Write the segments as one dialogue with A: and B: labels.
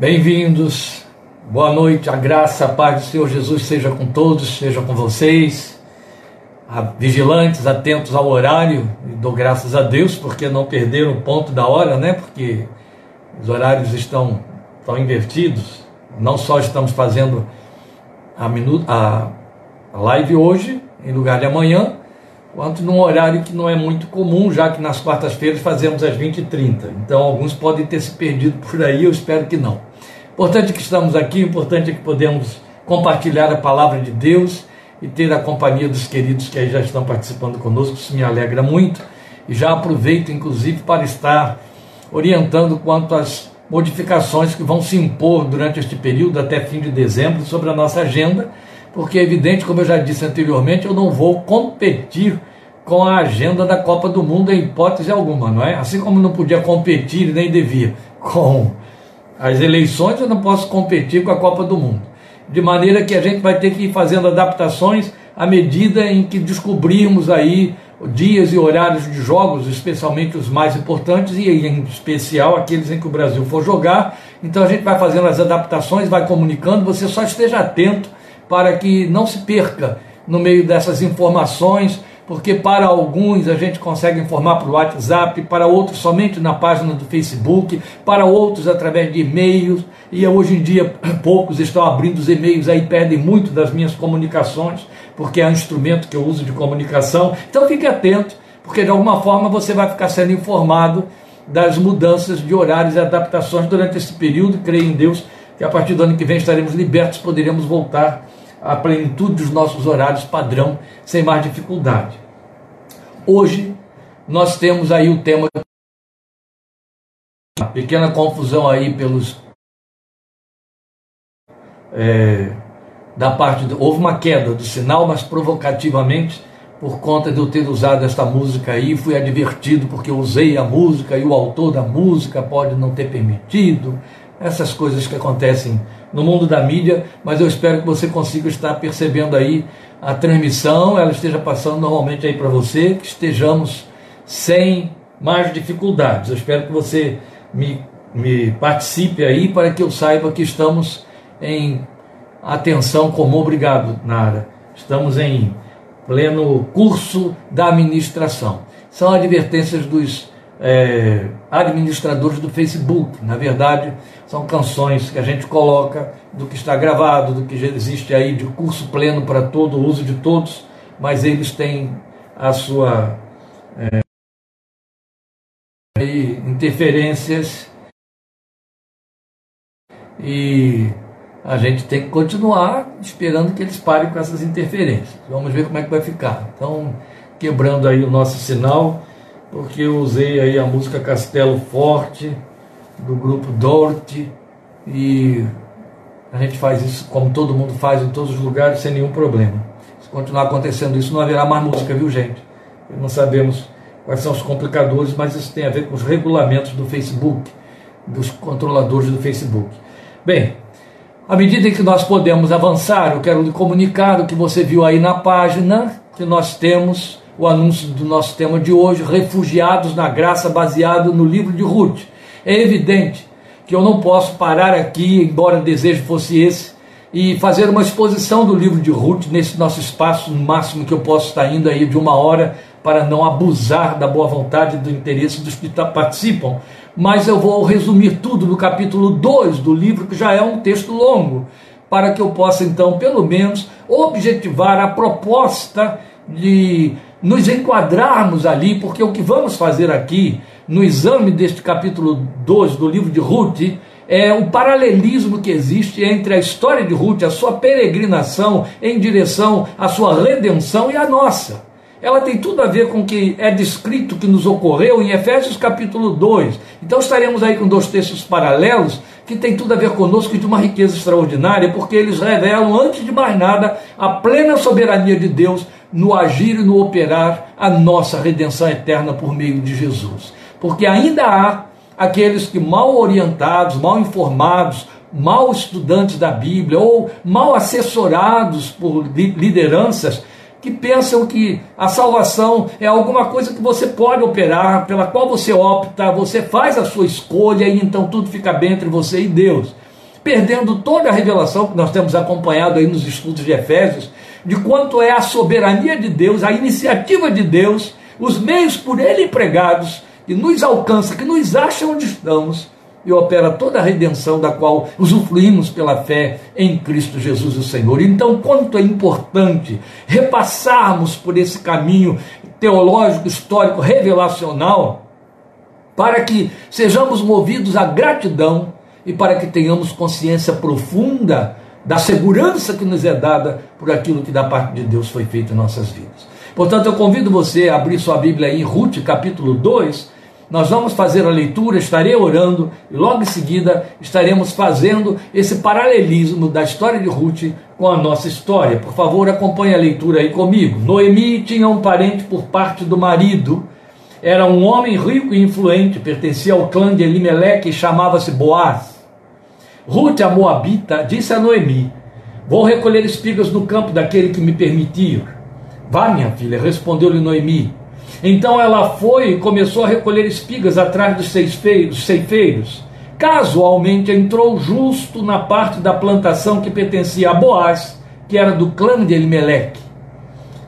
A: Bem-vindos, boa noite, a graça, a paz do Senhor Jesus seja com todos, seja com vocês, vigilantes, atentos ao horário, e dou graças a Deus porque não perderam o ponto da hora, né? Porque os horários estão, estão invertidos, não só estamos fazendo a, minuto, a live hoje, em lugar de amanhã, quanto num horário que não é muito comum, já que nas quartas-feiras fazemos às 20h30. Então alguns podem ter se perdido por aí, eu espero que não. Importante que estamos aqui, importante é que podemos compartilhar a palavra de Deus e ter a companhia dos queridos que aí já estão participando conosco, isso me alegra muito. E já aproveito, inclusive, para estar orientando quanto às modificações que vão se impor durante este período, até fim de dezembro, sobre a nossa agenda, porque é evidente, como eu já disse anteriormente, eu não vou competir com a agenda da Copa do Mundo em hipótese alguma, não é? Assim como não podia competir nem devia com as eleições, eu não posso competir com a Copa do Mundo. De maneira que a gente vai ter que ir fazendo adaptações à medida em que descobrirmos aí dias e horários de jogos, especialmente os mais importantes e em especial aqueles em que o Brasil for jogar. Então a gente vai fazendo as adaptações, vai comunicando, você só esteja atento para que não se perca no meio dessas informações porque para alguns a gente consegue informar para o WhatsApp, para outros somente na página do Facebook, para outros através de e-mails, e hoje em dia poucos estão abrindo os e-mails aí, perdem muito das minhas comunicações, porque é um instrumento que eu uso de comunicação. Então fique atento, porque de alguma forma você vai ficar sendo informado das mudanças de horários e adaptações durante esse período. Creio em Deus que a partir do ano que vem estaremos libertos, poderemos voltar a plenitude dos nossos horários padrão sem mais dificuldade. Hoje nós temos aí o tema pequena confusão aí pelos é, da parte do, houve uma queda do sinal, mas provocativamente por conta de eu ter usado esta música aí, fui advertido porque eu usei a música e o autor da música pode não ter permitido, essas coisas que acontecem no mundo da mídia, mas eu espero que você consiga estar percebendo aí a transmissão, ela esteja passando normalmente aí para você, que estejamos sem mais dificuldades. Eu espero que você me, me participe aí para que eu saiba que estamos em atenção comum. Obrigado, Nara. Estamos em pleno curso da administração. São advertências dos é, administradores do Facebook. Na verdade, são canções que a gente coloca do que está gravado, do que já existe aí de curso pleno para todo o uso de todos, mas eles têm a sua é, interferências e a gente tem que continuar esperando que eles parem com essas interferências. Vamos ver como é que vai ficar. Então, quebrando aí o nosso sinal porque eu usei aí a música Castelo Forte, do grupo Dorte, e a gente faz isso como todo mundo faz em todos os lugares, sem nenhum problema. Se continuar acontecendo isso, não haverá mais música, viu gente? Não sabemos quais são os complicadores, mas isso tem a ver com os regulamentos do Facebook, dos controladores do Facebook. Bem, à medida que nós podemos avançar, eu quero lhe comunicar o que você viu aí na página, que nós temos o anúncio do nosso tema de hoje, refugiados na graça, baseado no livro de Ruth. É evidente que eu não posso parar aqui, embora o desejo fosse esse, e fazer uma exposição do livro de Ruth nesse nosso espaço, no máximo que eu posso estar indo aí de uma hora, para não abusar da boa vontade e do interesse dos que participam. Mas eu vou resumir tudo no capítulo 2 do livro, que já é um texto longo, para que eu possa então, pelo menos, objetivar a proposta de nos enquadrarmos ali, porque o que vamos fazer aqui, no exame deste capítulo 12 do livro de Ruth, é o paralelismo que existe entre a história de Ruth, a sua peregrinação em direção à sua redenção e a nossa. Ela tem tudo a ver com o que é descrito que nos ocorreu em Efésios capítulo 2. Então estaremos aí com dois textos paralelos que tem tudo a ver conosco e de uma riqueza extraordinária, porque eles revelam, antes de mais nada, a plena soberania de Deus no agir e no operar a nossa redenção eterna por meio de Jesus. Porque ainda há aqueles que mal orientados, mal informados, mal estudantes da Bíblia ou mal assessorados por lideranças que pensam que a salvação é alguma coisa que você pode operar, pela qual você opta, você faz a sua escolha e então tudo fica bem entre você e Deus. perdendo toda a revelação que nós temos acompanhado aí nos estudos de Efésios, de quanto é a soberania de Deus, a iniciativa de Deus, os meios por Ele empregados, que nos alcança, que nos acha onde estamos e opera toda a redenção da qual usufruímos pela fé em Cristo Jesus o Senhor. Então, quanto é importante repassarmos por esse caminho teológico, histórico, revelacional, para que sejamos movidos à gratidão e para que tenhamos consciência profunda da segurança que nos é dada por aquilo que da parte de Deus foi feito em nossas vidas. Portanto, eu convido você a abrir sua Bíblia em Ruth, capítulo 2, nós vamos fazer a leitura, estarei orando e logo em seguida estaremos fazendo esse paralelismo da história de Ruth com a nossa história. Por favor, acompanhe a leitura aí comigo. Noemi tinha um parente por parte do marido, era um homem rico e influente, pertencia ao clã de Elimelech e chamava-se Boaz. Ruth, a Moabita, disse a Noemi: Vou recolher espigas no campo daquele que me permitiu. Vá, minha filha, respondeu-lhe Noemi. Então ela foi e começou a recolher espigas atrás dos ceifeiros. Casualmente entrou justo na parte da plantação que pertencia a Boaz, que era do clã de Elimeleque.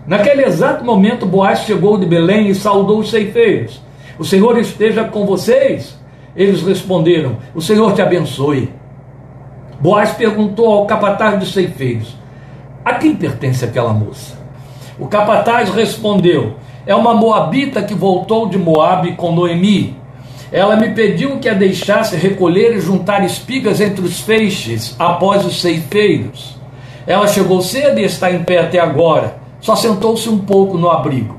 A: Naquele exato momento, Boaz chegou de Belém e saudou os ceifeiros. O Senhor esteja com vocês. Eles responderam: O Senhor te abençoe. Boaz perguntou ao capataz dos ceifeiros: A quem pertence aquela moça? O capataz respondeu: é uma moabita que voltou de Moabe com Noemi. Ela me pediu que a deixasse recolher e juntar espigas entre os feixes após os ceifeiros. Ela chegou cedo e está em pé até agora. Só sentou-se um pouco no abrigo.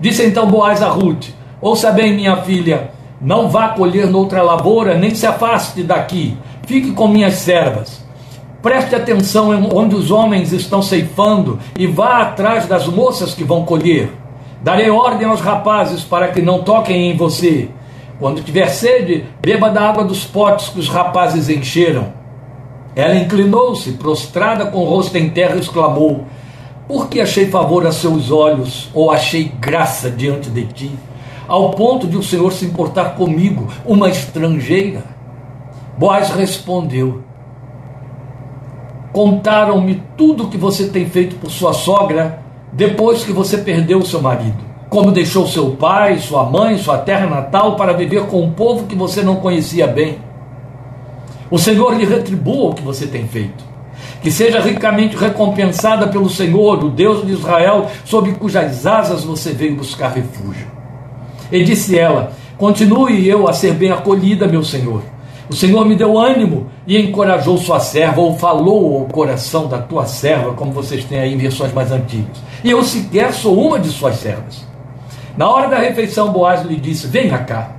A: Disse então Boaz a Ruth: Ouça bem, minha filha, não vá colher noutra lavoura, nem se afaste daqui. Fique com minhas servas. Preste atenção onde os homens estão ceifando e vá atrás das moças que vão colher. Darei ordem aos rapazes para que não toquem em você. Quando tiver sede, beba da água dos potes que os rapazes encheram. Ela inclinou-se, prostrada com o rosto em terra, e exclamou: Por que achei favor a seus olhos, ou achei graça diante de ti, ao ponto de o Senhor se importar comigo, uma estrangeira? Boaz respondeu: Contaram-me tudo o que você tem feito por sua sogra depois que você perdeu o seu marido? Como deixou seu pai, sua mãe, sua terra natal para viver com um povo que você não conhecia bem? O Senhor lhe retribua o que você tem feito. Que seja ricamente recompensada pelo Senhor, o Deus de Israel, sob cujas asas você veio buscar refúgio. E disse ela: Continue eu a ser bem acolhida, meu Senhor o Senhor me deu ânimo e encorajou sua serva, ou falou ao coração da tua serva, como vocês têm aí em versões mais antigas. E eu sequer sou uma de suas servas. Na hora da refeição, Boaz lhe disse: Venha cá,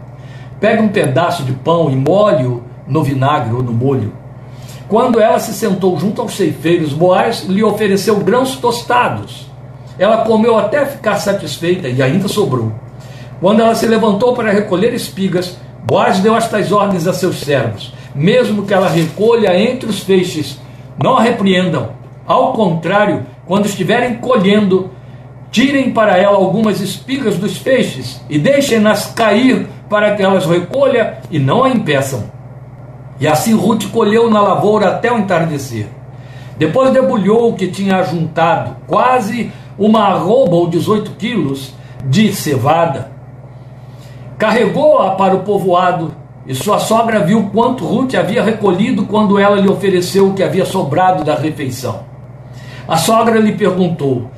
A: pega um pedaço de pão e molhe-o no vinagre ou no molho. Quando ela se sentou junto aos ceifeiros, Boaz lhe ofereceu grãos tostados. Ela comeu até ficar satisfeita e ainda sobrou. Quando ela se levantou para recolher espigas, Boaz deu estas ordens a seus servos: mesmo que ela recolha entre os feixes, não a repreendam. Ao contrário, quando estiverem colhendo, tirem para ela algumas espigas dos feixes e deixem-nas cair para que elas recolha e não a impeçam. E assim Ruth colheu na lavoura até o entardecer. Depois debulhou o que tinha ajuntado, quase uma arroba ou 18 quilos de cevada carregou-a para o povoado, e sua sogra viu quanto Ruth havia recolhido quando ela lhe ofereceu o que havia sobrado da refeição. A sogra lhe perguntou: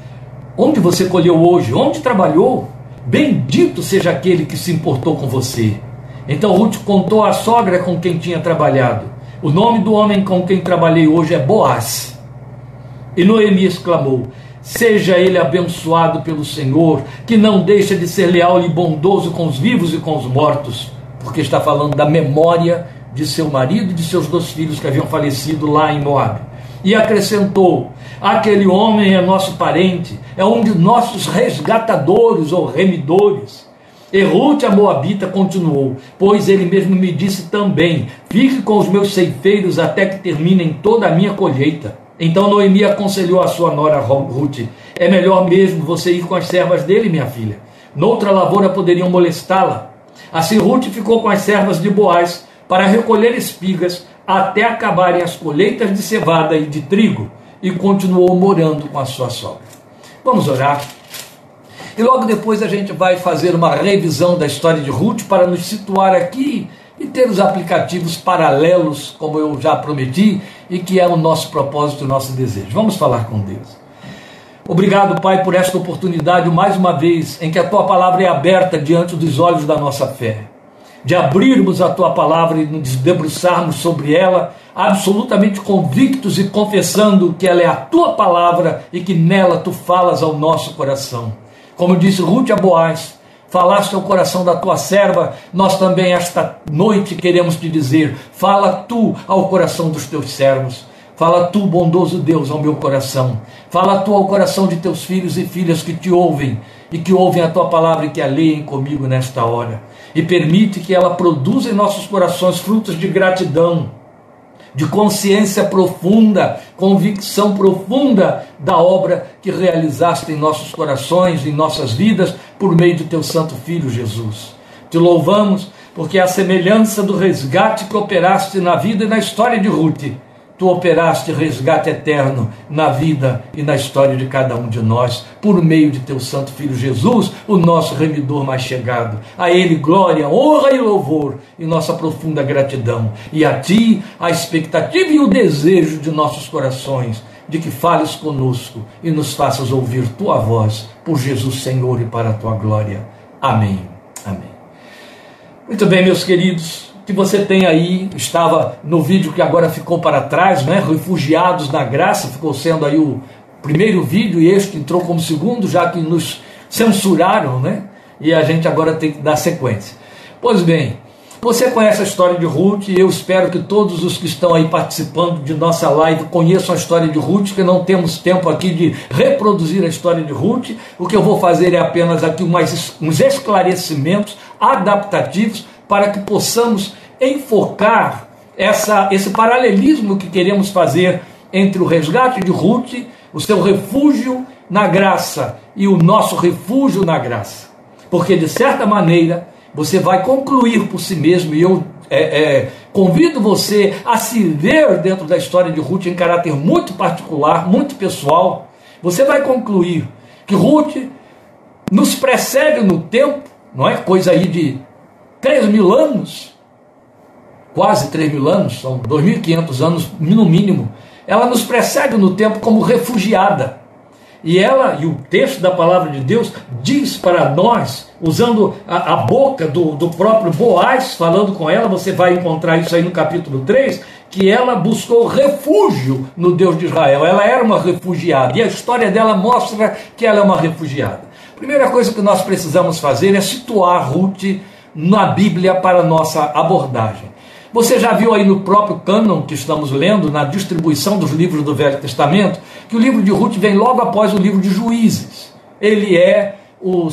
A: Onde você colheu hoje? Onde trabalhou? Bendito seja aquele que se importou com você. Então Ruth contou à sogra com quem tinha trabalhado: O nome do homem com quem trabalhei hoje é Boaz. E Noemi exclamou: Seja ele abençoado pelo Senhor, que não deixa de ser leal e bondoso com os vivos e com os mortos, porque está falando da memória de seu marido e de seus dois filhos que haviam falecido lá em Moab. E acrescentou: aquele homem é nosso parente, é um de nossos resgatadores ou remidores. E Ruth, a Moabita, continuou: Pois ele mesmo me disse também: Fique com os meus ceifeiros até que terminem toda a minha colheita. Então Noemi aconselhou a sua nora Ruth: É melhor mesmo você ir com as servas dele, minha filha. Noutra lavoura poderiam molestá-la. Assim Ruth ficou com as servas de Boaz para recolher espigas, até acabarem as colheitas de cevada e de trigo, e continuou morando com a sua sogra. Vamos orar. E logo depois a gente vai fazer uma revisão da história de Ruth para nos situar aqui e ter os aplicativos paralelos, como eu já prometi, e que é o nosso propósito, o nosso desejo. Vamos falar com Deus. Obrigado, Pai, por esta oportunidade, mais uma vez, em que a tua palavra é aberta diante dos olhos da nossa fé. De abrirmos a tua palavra e nos debruçarmos sobre ela, absolutamente convictos e confessando que ela é a tua palavra e que nela tu falas ao nosso coração. Como disse Ruth a Boaz, falaste ao coração da tua serva, nós também esta noite queremos te dizer: fala tu ao coração dos teus servos. Fala tu, bondoso Deus, ao meu coração. Fala tu ao coração de teus filhos e filhas que te ouvem e que ouvem a tua palavra e que a leem comigo nesta hora. E permite que ela produza em nossos corações frutos de gratidão de consciência profunda, convicção profunda da obra que realizaste em nossos corações, em nossas vidas, por meio do teu Santo Filho Jesus. Te louvamos porque a semelhança do resgate que operaste na vida e na história de Ruth tu operaste resgate eterno na vida e na história de cada um de nós, por meio de teu Santo Filho Jesus, o nosso remidor mais chegado. A Ele glória, honra e louvor e nossa profunda gratidão. E a Ti a expectativa e o desejo de nossos corações de que fales conosco e nos faças ouvir Tua voz, por Jesus Senhor e para a Tua glória. Amém. Amém. Muito bem, meus queridos que você tem aí, estava no vídeo que agora ficou para trás, né? Refugiados na Graça, ficou sendo aí o primeiro vídeo e este entrou como segundo, já que nos censuraram, né? E a gente agora tem que dar sequência. Pois bem, você conhece a história de Ruth e eu espero que todos os que estão aí participando de nossa live conheçam a história de Ruth, que não temos tempo aqui de reproduzir a história de Ruth. O que eu vou fazer é apenas aqui umas, uns esclarecimentos adaptativos para que possamos enfocar essa, esse paralelismo que queremos fazer entre o resgate de Ruth, o seu refúgio na graça e o nosso refúgio na graça. Porque, de certa maneira, você vai concluir por si mesmo, e eu é, é, convido você a se ver dentro da história de Ruth em caráter muito particular, muito pessoal. Você vai concluir que Ruth nos precede no tempo, não é? Coisa aí de 3 mil anos, quase 3 mil anos, são 2.500 anos no mínimo, ela nos precede no tempo como refugiada. E ela, e o texto da palavra de Deus, diz para nós, usando a, a boca do, do próprio Boaz, falando com ela, você vai encontrar isso aí no capítulo 3, que ela buscou refúgio no Deus de Israel. Ela era uma refugiada. E a história dela mostra que ela é uma refugiada. Primeira coisa que nós precisamos fazer é situar Ruth na Bíblia para nossa abordagem. Você já viu aí no próprio cânon que estamos lendo, na distribuição dos livros do Velho Testamento, que o livro de Ruth vem logo após o livro de Juízes. Ele é o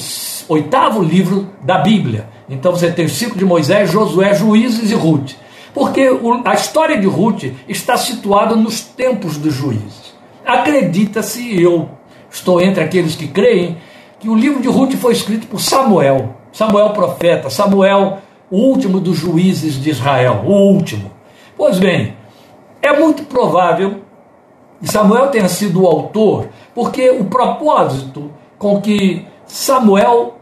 A: oitavo livro da Bíblia. Então você tem o ciclo de Moisés, Josué, Juízes e Ruth. Porque a história de Ruth está situada nos tempos dos juízes. Acredita-se, eu estou entre aqueles que creem, que o livro de Ruth foi escrito por Samuel. Samuel profeta, Samuel, o último dos juízes de Israel, o último. Pois bem, é muito provável que Samuel tenha sido o autor, porque o propósito com que Samuel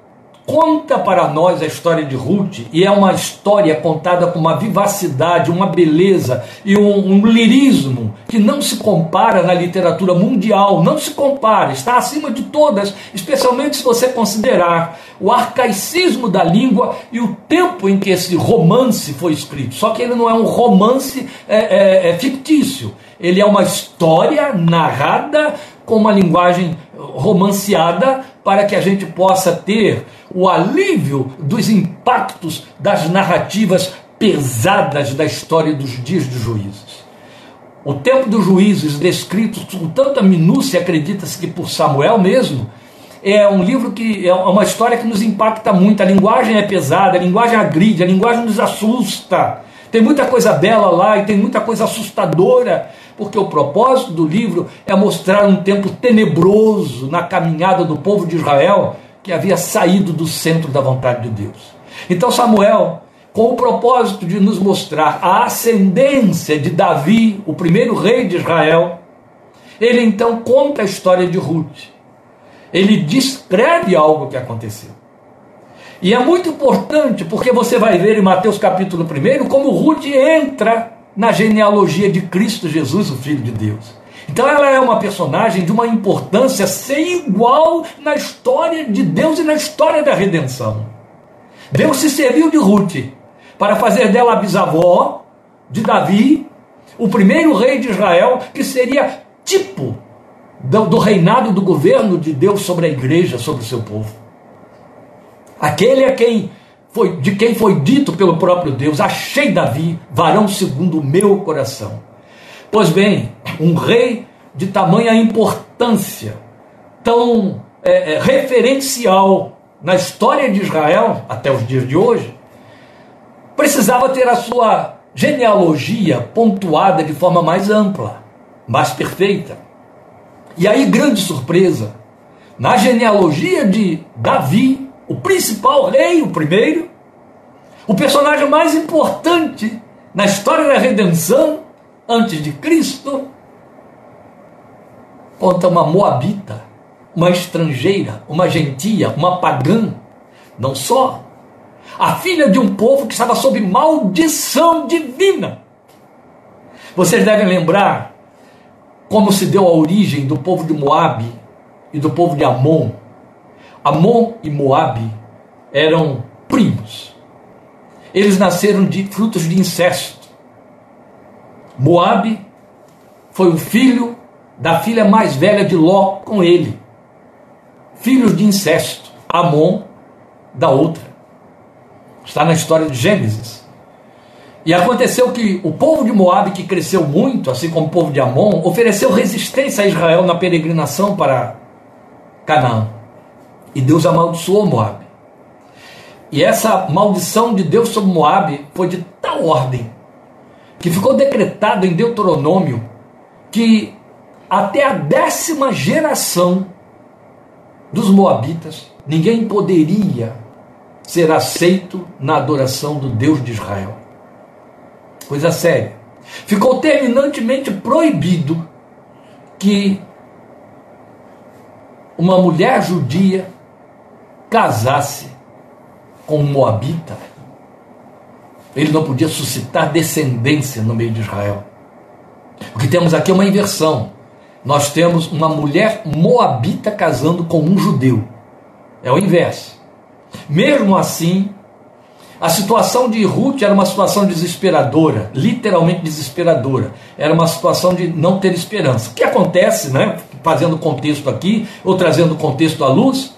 A: conta para nós a história de Ruth e é uma história contada com uma vivacidade, uma beleza e um, um, lirismo que não se compara na literatura mundial, não se compara, está acima de todas, especialmente se você considerar o arcaicismo da língua e o tempo em que esse romance foi escrito. Só que ele não é um romance é, é, é fictício, ele é uma história narrada com uma linguagem romanceada para que a gente possa ter o alívio dos impactos das narrativas pesadas da história dos dias dos juízes. O tempo dos juízes, descrito com tanta minúcia, acredita-se que por Samuel mesmo, é um livro que é uma história que nos impacta muito. A linguagem é pesada, a linguagem agride, a linguagem nos assusta. Tem muita coisa bela lá e tem muita coisa assustadora porque o propósito do livro é mostrar um tempo tenebroso na caminhada do povo de Israel que havia saído do centro da vontade de Deus. Então Samuel com o propósito de nos mostrar a ascendência de Davi, o primeiro rei de Israel, ele então conta a história de Ruth. Ele descreve algo que aconteceu. E é muito importante porque você vai ver em Mateus capítulo 1 como Ruth entra na genealogia de Cristo Jesus, o Filho de Deus. Então ela é uma personagem de uma importância sem igual na história de Deus e na história da redenção. Deus se serviu de Ruth para fazer dela a bisavó de Davi, o primeiro rei de Israel, que seria tipo do, do reinado do governo de Deus sobre a igreja, sobre o seu povo. Aquele a quem foi, de quem foi dito pelo próprio Deus: Achei Davi, varão segundo o meu coração. Pois bem, um rei de tamanha importância, tão é, é, referencial na história de Israel até os dias de hoje, precisava ter a sua genealogia pontuada de forma mais ampla, mais perfeita. E aí, grande surpresa, na genealogia de Davi, o principal rei, o primeiro, o personagem mais importante na história da redenção antes de Cristo, conta uma moabita, uma estrangeira, uma gentia, uma pagã, não só, a filha de um povo que estava sob maldição divina. Vocês devem lembrar como se deu a origem do povo de Moabe e do povo de Amon. Amon e Moabe eram primos. Eles nasceram de frutos de incesto. Moabe foi o filho da filha mais velha de Ló com ele. Filhos de incesto. Amon da outra. Está na história de Gênesis. E aconteceu que o povo de Moabe, que cresceu muito, assim como o povo de Amon, ofereceu resistência a Israel na peregrinação para Canaã. E Deus amaldiçoou Moabe. E essa maldição de Deus sobre Moabe foi de tal ordem que ficou decretado em Deuteronômio que até a décima geração dos Moabitas ninguém poderia ser aceito na adoração do Deus de Israel. Coisa séria. Ficou terminantemente proibido que uma mulher judia casasse com um moabita. Ele não podia suscitar descendência no meio de Israel. O que temos aqui é uma inversão. Nós temos uma mulher moabita casando com um judeu. É o inverso. Mesmo assim, a situação de Ruth era uma situação desesperadora, literalmente desesperadora. Era uma situação de não ter esperança. O que acontece, né, fazendo contexto aqui, ou trazendo contexto à luz,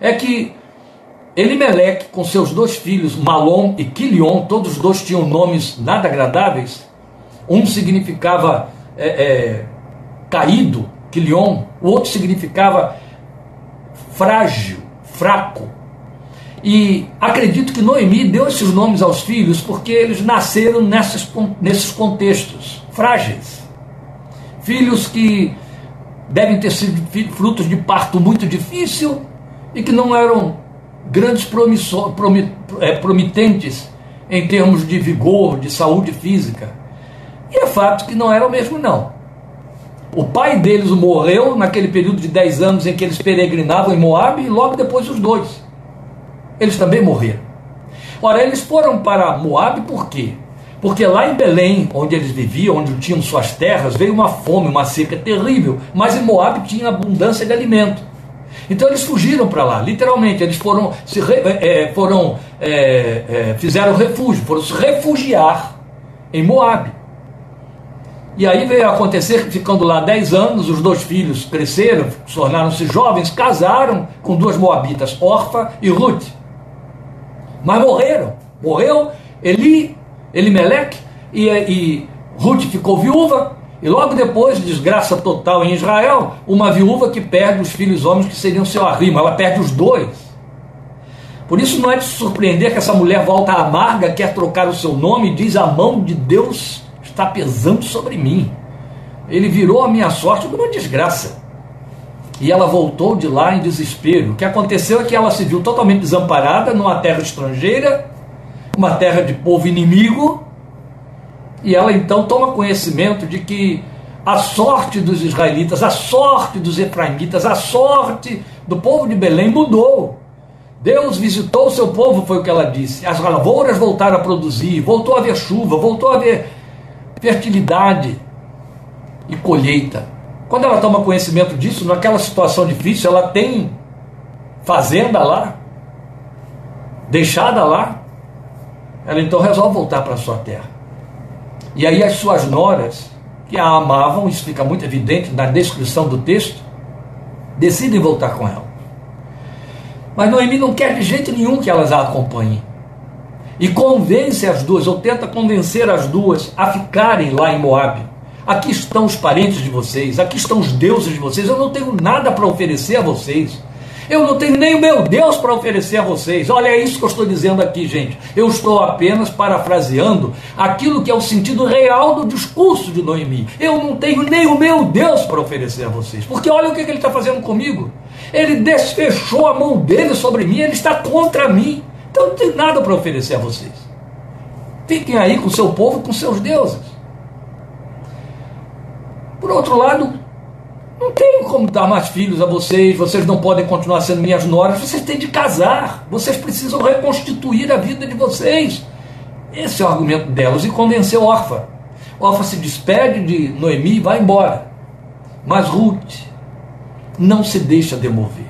A: é que Elimeleque, com seus dois filhos, Malom e Quilion, todos os dois tinham nomes nada agradáveis. Um significava é, é, caído, Quilion, o outro significava frágil, fraco. E acredito que Noemi deu esses nomes aos filhos porque eles nasceram nessas, nesses contextos frágeis. Filhos que devem ter sido frutos de parto muito difícil e que não eram grandes promissor, é, promitentes em termos de vigor, de saúde física. E é fato que não eram mesmo, não. O pai deles morreu naquele período de 10 anos em que eles peregrinavam em Moab e logo depois os dois. Eles também morreram. Ora, eles foram para Moab por quê? Porque lá em Belém, onde eles viviam, onde tinham suas terras, veio uma fome, uma seca terrível, mas em Moab tinha abundância de alimento. Então eles fugiram para lá, literalmente, eles foram, se é, foram é, é, fizeram refúgio, foram se refugiar em Moab. E aí veio acontecer que, ficando lá 10 anos, os dois filhos cresceram, tornaram-se jovens, casaram com duas moabitas, Orfa e Ruth. Mas morreram. Morreu Eli, Elimeleque e, e Ruth ficou viúva. E logo depois, desgraça total em Israel, uma viúva que perde os filhos homens que seriam seu arrimo. Ela perde os dois. Por isso não é de surpreender que essa mulher volta amarga, quer trocar o seu nome e diz: A mão de Deus está pesando sobre mim. Ele virou a minha sorte uma desgraça. E ela voltou de lá em desespero. O que aconteceu é que ela se viu totalmente desamparada numa terra estrangeira, uma terra de povo inimigo, e ela então toma conhecimento de que a sorte dos israelitas, a sorte dos efraimitas, a sorte do povo de Belém mudou. Deus visitou o seu povo, foi o que ela disse. As lavouras voltaram a produzir, voltou a haver chuva, voltou a haver fertilidade e colheita. Quando ela toma conhecimento disso, naquela situação difícil, ela tem fazenda lá, deixada lá, ela então resolve voltar para sua terra. E aí as suas noras, que a amavam, isso fica muito evidente na descrição do texto, decidem voltar com ela. Mas Noemi não quer de jeito nenhum que elas a acompanhem. E convence as duas, ou tenta convencer as duas a ficarem lá em Moab. Aqui estão os parentes de vocês, aqui estão os deuses de vocês, eu não tenho nada para oferecer a vocês. Eu não tenho nem o meu Deus para oferecer a vocês. Olha, é isso que eu estou dizendo aqui, gente. Eu estou apenas parafraseando aquilo que é o sentido real do discurso de Noemi. Eu não tenho nem o meu Deus para oferecer a vocês. Porque olha o que ele está fazendo comigo. Ele desfechou a mão dele sobre mim, ele está contra mim. Então não tenho nada para oferecer a vocês. Fiquem aí com o seu povo, com seus deuses. Por outro lado, não tenho como dar mais filhos a vocês, vocês não podem continuar sendo minhas noras, vocês têm de casar, vocês precisam reconstituir a vida de vocês. Esse é o argumento delas e convenceu Orfa. Orfa se despede de Noemi e vai embora. Mas Ruth não se deixa demover.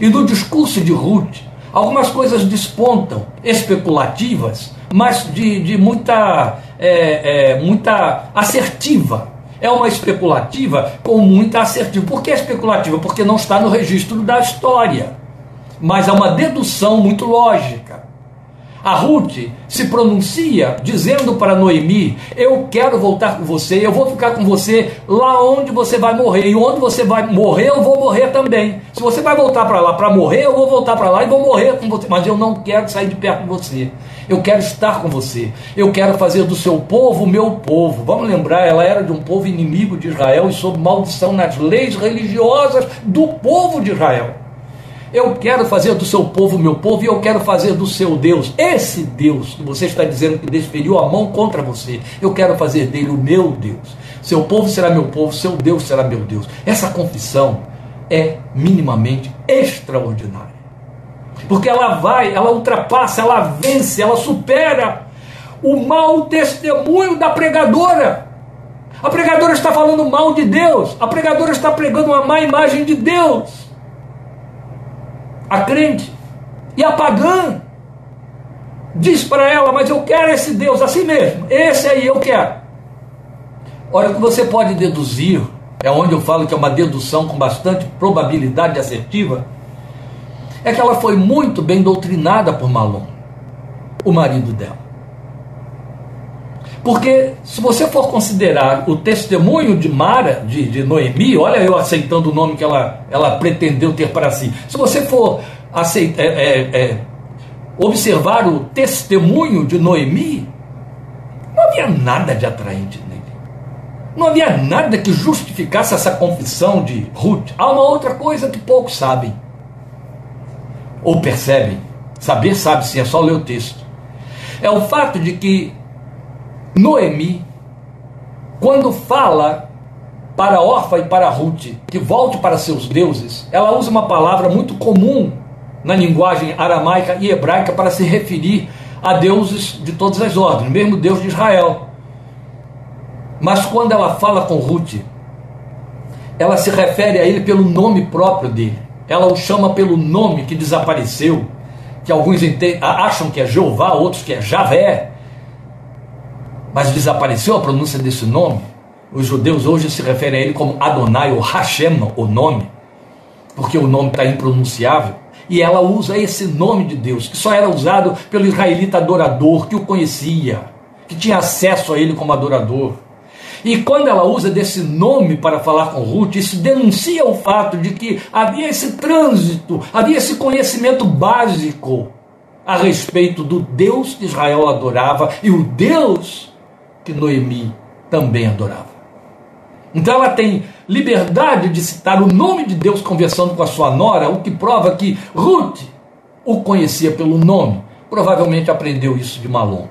A: E no discurso de Ruth, algumas coisas despontam, especulativas, mas de, de muita, é, é, muita assertiva é uma especulativa com muita assertiva. Por que especulativa? Porque não está no registro da história. Mas é uma dedução muito lógica. A Ruth se pronuncia dizendo para Noemi: Eu quero voltar com você, eu vou ficar com você lá onde você vai morrer. E onde você vai morrer, eu vou morrer também. Se você vai voltar para lá para morrer, eu vou voltar para lá e vou morrer com você. Mas eu não quero sair de perto de você. Eu quero estar com você. Eu quero fazer do seu povo meu povo. Vamos lembrar, ela era de um povo inimigo de Israel e sob maldição nas leis religiosas do povo de Israel. Eu quero fazer do seu povo meu povo e eu quero fazer do seu Deus, esse Deus que você está dizendo que desferiu a mão contra você, eu quero fazer dele o meu Deus. Seu povo será meu povo, seu Deus será meu Deus. Essa confissão é minimamente extraordinária. Porque ela vai, ela ultrapassa, ela vence, ela supera o mau testemunho da pregadora. A pregadora está falando mal de Deus, a pregadora está pregando uma má imagem de Deus. A crente e a pagã diz para ela: Mas eu quero esse Deus assim mesmo, esse aí eu quero. Olha, o que você pode deduzir, é onde eu falo que é uma dedução com bastante probabilidade assertiva é que ela foi muito bem doutrinada por Malom, o marido dela. Porque se você for considerar o testemunho de Mara, de, de Noemi, olha eu aceitando o nome que ela, ela pretendeu ter para si. Se você for aceitar, é, é, é, observar o testemunho de Noemi, não havia nada de atraente nele. Não havia nada que justificasse essa confissão de Ruth. Há uma outra coisa que poucos sabem ou percebem, saber sabe sim, é só ler o texto. É o fato de que Noemi, quando fala para Orfa e para Ruth que volte para seus deuses, ela usa uma palavra muito comum na linguagem aramaica e hebraica para se referir a deuses de todas as ordens, mesmo Deus de Israel. Mas quando ela fala com Ruth, ela se refere a ele pelo nome próprio dele ela o chama pelo nome que desapareceu, que alguns acham que é Jeová, outros que é Javé, mas desapareceu a pronúncia desse nome. Os judeus hoje se referem a ele como Adonai ou Hashem, o nome, porque o nome está impronunciável. E ela usa esse nome de Deus, que só era usado pelo israelita adorador, que o conhecia, que tinha acesso a ele como adorador. E quando ela usa desse nome para falar com Ruth, isso denuncia o fato de que havia esse trânsito, havia esse conhecimento básico a respeito do Deus que Israel adorava e o Deus que Noemi também adorava. Então ela tem liberdade de citar o nome de Deus conversando com a sua nora, o que prova que Ruth o conhecia pelo nome, provavelmente aprendeu isso de Malom.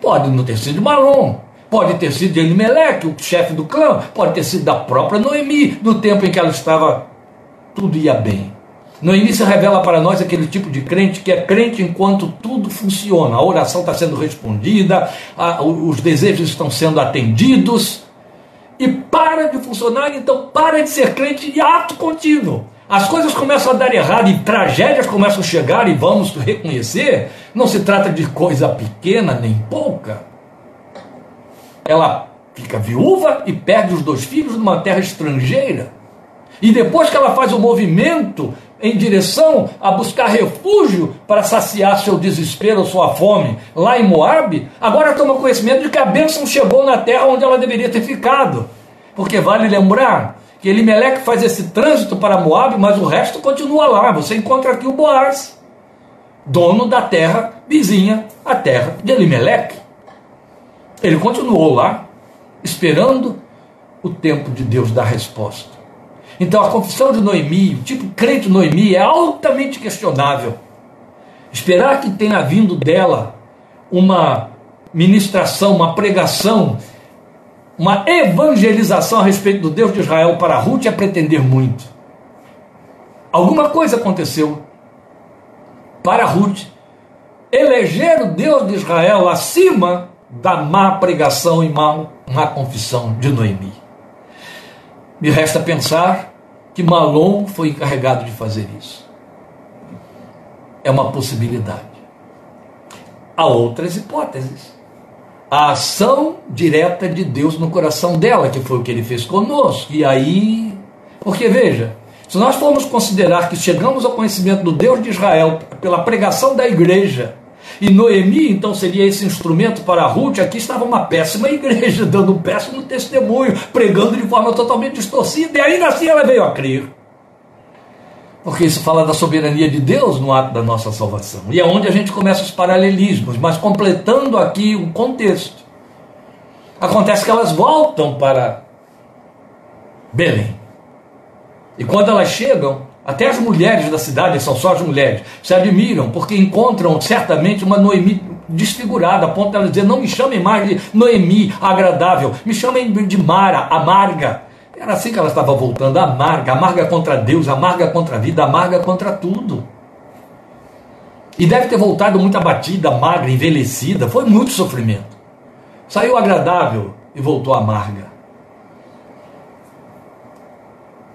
A: Pode não ter sido Malom, pode ter sido de Elimelech, o chefe do clã, pode ter sido da própria Noemi, no tempo em que ela estava, tudo ia bem. Noemi se revela para nós aquele tipo de crente que é crente enquanto tudo funciona, a oração está sendo respondida, a, os desejos estão sendo atendidos, e para de funcionar, então para de ser crente de ato contínuo as coisas começam a dar errado e tragédias começam a chegar e vamos reconhecer, não se trata de coisa pequena nem pouca. Ela fica viúva e perde os dois filhos numa terra estrangeira. E depois que ela faz o movimento em direção a buscar refúgio para saciar seu desespero, sua fome, lá em Moabe, agora toma conhecimento de que a bênção chegou na terra onde ela deveria ter ficado. Porque vale lembrar que Elimelec faz esse trânsito para Moab, mas o resto continua lá. Você encontra aqui o Boaz, dono da terra vizinha, a terra de Elimelec. Ele continuou lá, esperando o tempo de Deus dar resposta. Então a confissão de Noemi, o tipo crente Noemi, é altamente questionável. Esperar que tenha vindo dela uma ministração, uma pregação uma evangelização a respeito do Deus de Israel para Ruth é pretender muito. Alguma coisa aconteceu para Ruth eleger o Deus de Israel acima da má pregação e má, má confissão de Noemi. Me resta pensar que Malom foi encarregado de fazer isso. É uma possibilidade. Há outras hipóteses a ação direta de Deus no coração dela, que foi o que ele fez conosco. E aí, porque veja, se nós formos considerar que chegamos ao conhecimento do Deus de Israel pela pregação da igreja, e Noemi então seria esse instrumento para Ruth, aqui estava uma péssima igreja, dando um péssimo testemunho, pregando de forma totalmente distorcida, e ainda assim ela veio a crer. Porque isso fala da soberania de Deus no ato da nossa salvação. E é onde a gente começa os paralelismos, mas completando aqui o contexto. Acontece que elas voltam para Belém. E quando elas chegam, até as mulheres da cidade, são só as mulheres, se admiram, porque encontram certamente uma Noemi desfigurada, a ponto de elas dizer: não me chamem mais de Noemi, agradável, me chamem de Mara, amarga. Era assim que ela estava voltando, amarga, amarga contra Deus, amarga contra a vida, amarga contra tudo. E deve ter voltado muito abatida, magra, envelhecida, foi muito sofrimento. Saiu agradável e voltou amarga.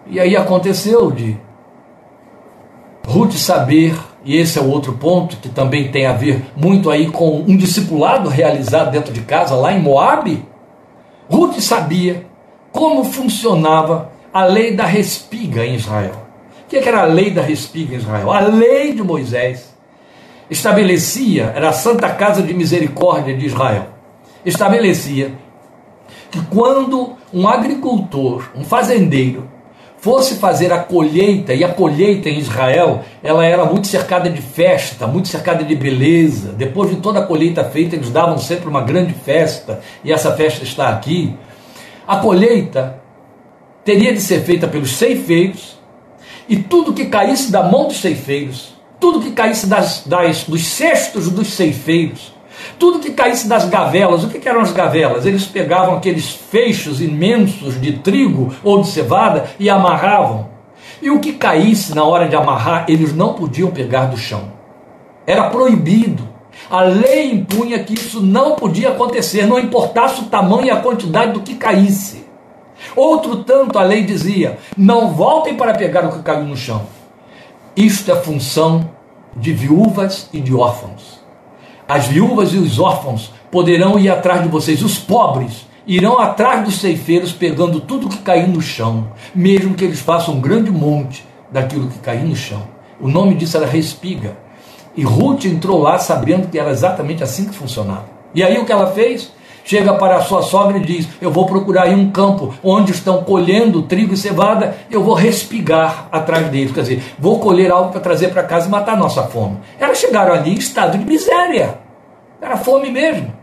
A: E aí aconteceu de Ruth saber, e esse é o outro ponto que também tem a ver muito aí com um discipulado realizado dentro de casa, lá em Moabe. Ruth sabia como funcionava a lei da respiga em Israel. O que era a lei da respiga em Israel? A lei de Moisés estabelecia, era a Santa Casa de Misericórdia de Israel, estabelecia que quando um agricultor, um fazendeiro, fosse fazer a colheita, e a colheita em Israel, ela era muito cercada de festa, muito cercada de beleza. Depois de toda a colheita feita, eles davam sempre uma grande festa, e essa festa está aqui. A colheita teria de ser feita pelos ceifeiros, e tudo que caísse da mão dos ceifeiros, tudo que caísse das, das, dos cestos dos ceifeiros, tudo que caísse das gavelas, o que, que eram as gavelas? Eles pegavam aqueles feixes imensos de trigo ou de cevada e amarravam. E o que caísse na hora de amarrar, eles não podiam pegar do chão. Era proibido. A lei impunha que isso não podia acontecer, não importasse o tamanho e a quantidade do que caísse. Outro tanto, a lei dizia: não voltem para pegar o que caiu no chão. Isto é função de viúvas e de órfãos. As viúvas e os órfãos poderão ir atrás de vocês, os pobres irão atrás dos ceifeiros pegando tudo que cair no chão, mesmo que eles façam um grande monte daquilo que cair no chão. O nome disso era respiga. E Ruth entrou lá sabendo que era exatamente assim que funcionava. E aí o que ela fez? Chega para a sua sogra e diz: Eu vou procurar aí um campo onde estão colhendo trigo e cevada, eu vou respigar atrás deles. Quer dizer, vou colher algo para trazer para casa e matar a nossa fome. Elas chegaram ali em estado de miséria. Era fome mesmo.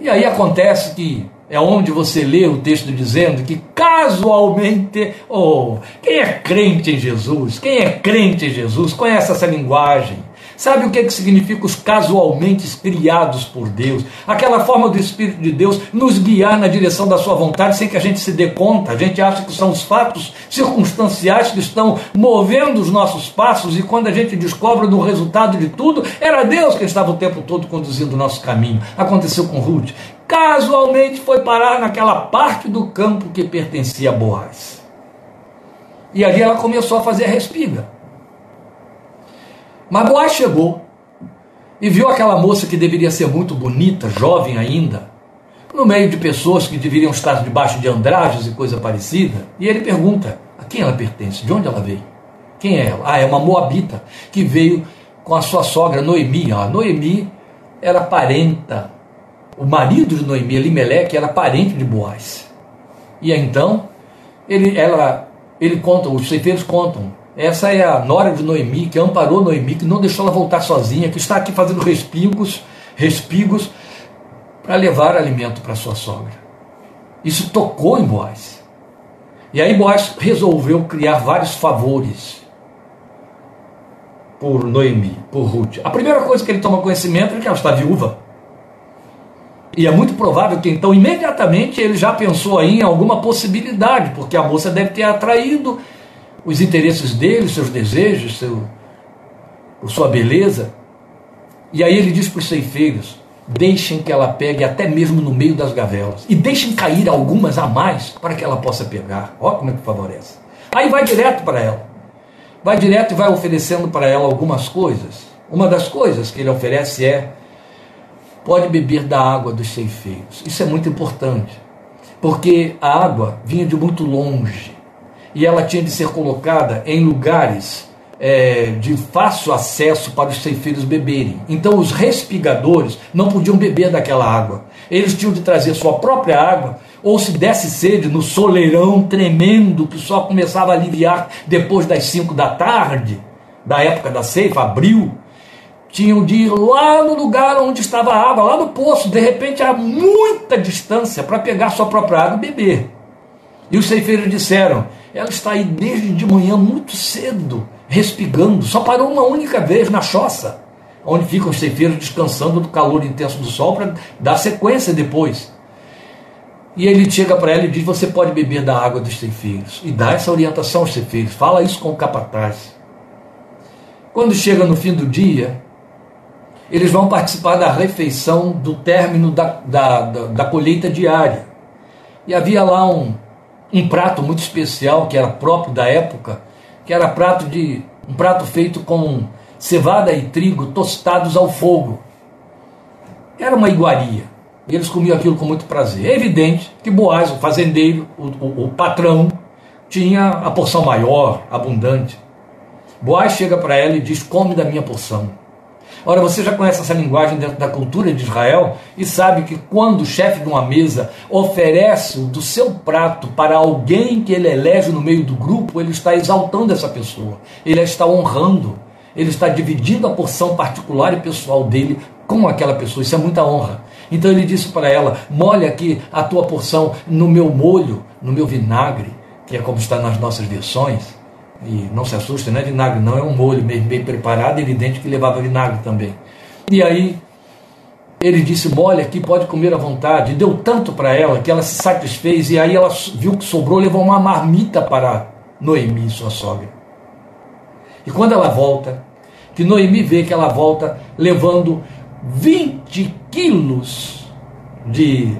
A: E aí acontece que é onde você lê o texto dizendo que casualmente, oh, quem é crente em Jesus, quem é crente em Jesus, conhece essa linguagem. Sabe o que, que significa os casualmente criados por Deus? Aquela forma do Espírito de Deus nos guiar na direção da sua vontade sem que a gente se dê conta. A gente acha que são os fatos circunstanciais que estão movendo os nossos passos e quando a gente descobre no resultado de tudo, era Deus que estava o tempo todo conduzindo o nosso caminho. Aconteceu com Ruth. Casualmente foi parar naquela parte do campo que pertencia a Boaz. E ali ela começou a fazer a respiga. Mas Boaz chegou e viu aquela moça que deveria ser muito bonita, jovem ainda, no meio de pessoas que deveriam estar debaixo de andrajos e coisa parecida, e ele pergunta: a quem ela pertence? De onde ela veio? Quem é ela? Ah, é uma moabita que veio com a sua sogra Noemi. Ah, Noemi era parenta, o marido de Noemi, Elimeleque, era parente de Boaz. E então, ele, ela, ele conta, os ceifeiros contam essa é a nora de Noemi, que amparou Noemi, que não deixou ela voltar sozinha, que está aqui fazendo respingos, respingos para levar alimento para sua sogra. Isso tocou em Boaz. E aí Boaz resolveu criar vários favores por Noemi, por Ruth. A primeira coisa que ele toma conhecimento é que ela está viúva. E é muito provável que então imediatamente ele já pensou aí em alguma possibilidade, porque a moça deve ter atraído os interesses dele, seus desejos, seu, sua beleza. E aí ele diz para os ceifeiros: deixem que ela pegue até mesmo no meio das gavelas. E deixem cair algumas a mais para que ela possa pegar. Olha como é que favorece. Aí vai direto para ela. Vai direto e vai oferecendo para ela algumas coisas. Uma das coisas que ele oferece é: pode beber da água dos ceifeiros. Isso é muito importante, porque a água vinha de muito longe e ela tinha de ser colocada em lugares é, de fácil acesso para os ceifeiros beberem. Então os respigadores não podiam beber daquela água. Eles tinham de trazer sua própria água, ou se desse sede no soleirão tremendo que só começava a aliviar depois das 5 da tarde, da época da ceifa, abril, tinham de ir lá no lugar onde estava a água, lá no poço, de repente a muita distância para pegar sua própria água e beber. E os ceifeiros disseram: ela está aí desde de manhã muito cedo, respigando. Só parou uma única vez na choça, onde ficam os ceifeiros descansando do calor intenso do sol para dar sequência depois. E ele chega para ela e diz: Você pode beber da água dos ceifeiros. E dá essa orientação aos ceifeiros. Fala isso com o capataz. Quando chega no fim do dia, eles vão participar da refeição do término da, da, da, da colheita diária. E havia lá um, um prato muito especial que era próprio da época, que era prato de um prato feito com cevada e trigo tostados ao fogo. Era uma iguaria. E eles comiam aquilo com muito prazer. É evidente que Boaz, o fazendeiro, o, o, o patrão, tinha a porção maior, abundante. Boaz chega para ela e diz: Come da minha porção. Ora, você já conhece essa linguagem dentro da cultura de Israel e sabe que quando o chefe de uma mesa oferece do seu prato para alguém que ele elege no meio do grupo, ele está exaltando essa pessoa, ele a está honrando, ele está dividindo a porção particular e pessoal dele com aquela pessoa. Isso é muita honra. Então ele disse para ela: molha aqui a tua porção no meu molho, no meu vinagre, que é como está nas nossas versões. E não se assuste, não é vinagre, não, é um molho bem, bem preparado, evidente que levava vinagre também. E aí ele disse: Molha aqui, pode comer à vontade. Deu tanto para ela que ela se satisfez, e aí ela viu que sobrou, levou uma marmita para Noemi, sua sogra. E quando ela volta, que Noemi vê que ela volta levando 20 quilos de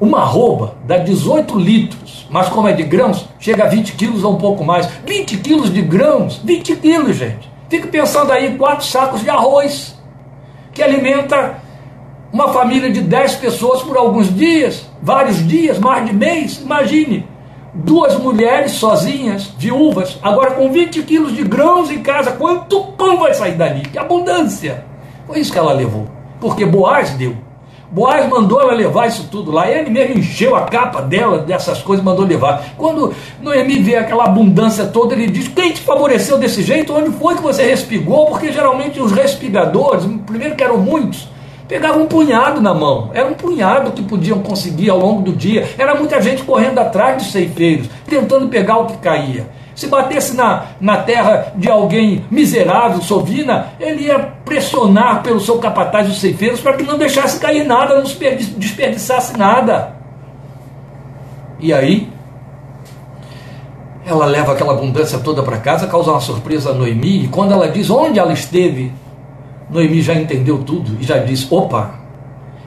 A: uma arroba dá 18 litros, mas como é de grãos, chega a 20 quilos ou um pouco mais. 20 quilos de grãos, 20 quilos, gente. Fique pensando aí, quatro sacos de arroz, que alimenta uma família de 10 pessoas por alguns dias, vários dias, mais de mês. Imagine, duas mulheres sozinhas, viúvas, agora com 20 quilos de grãos em casa, quanto pão vai sair dali? Que abundância! Foi isso que ela levou, porque Boaz deu. Boaz mandou ela levar isso tudo lá. Ele mesmo encheu a capa dela dessas coisas, mandou levar. Quando Noemi vê aquela abundância toda, ele diz: Quem te favoreceu desse jeito? Onde foi que você respigou? Porque geralmente os respigadores, primeiro que eram muitos, pegavam um punhado na mão. Era um punhado que podiam conseguir ao longo do dia. Era muita gente correndo atrás dos ceifeiros, tentando pegar o que caía. Se batesse na, na terra de alguém miserável, sovina, ele ia pressionar pelo seu capataz dos ceifeiros para que não deixasse cair nada, não desperdiçasse nada. E aí, ela leva aquela abundância toda para casa, causa uma surpresa a Noemi, e quando ela diz onde ela esteve, Noemi já entendeu tudo e já diz: opa,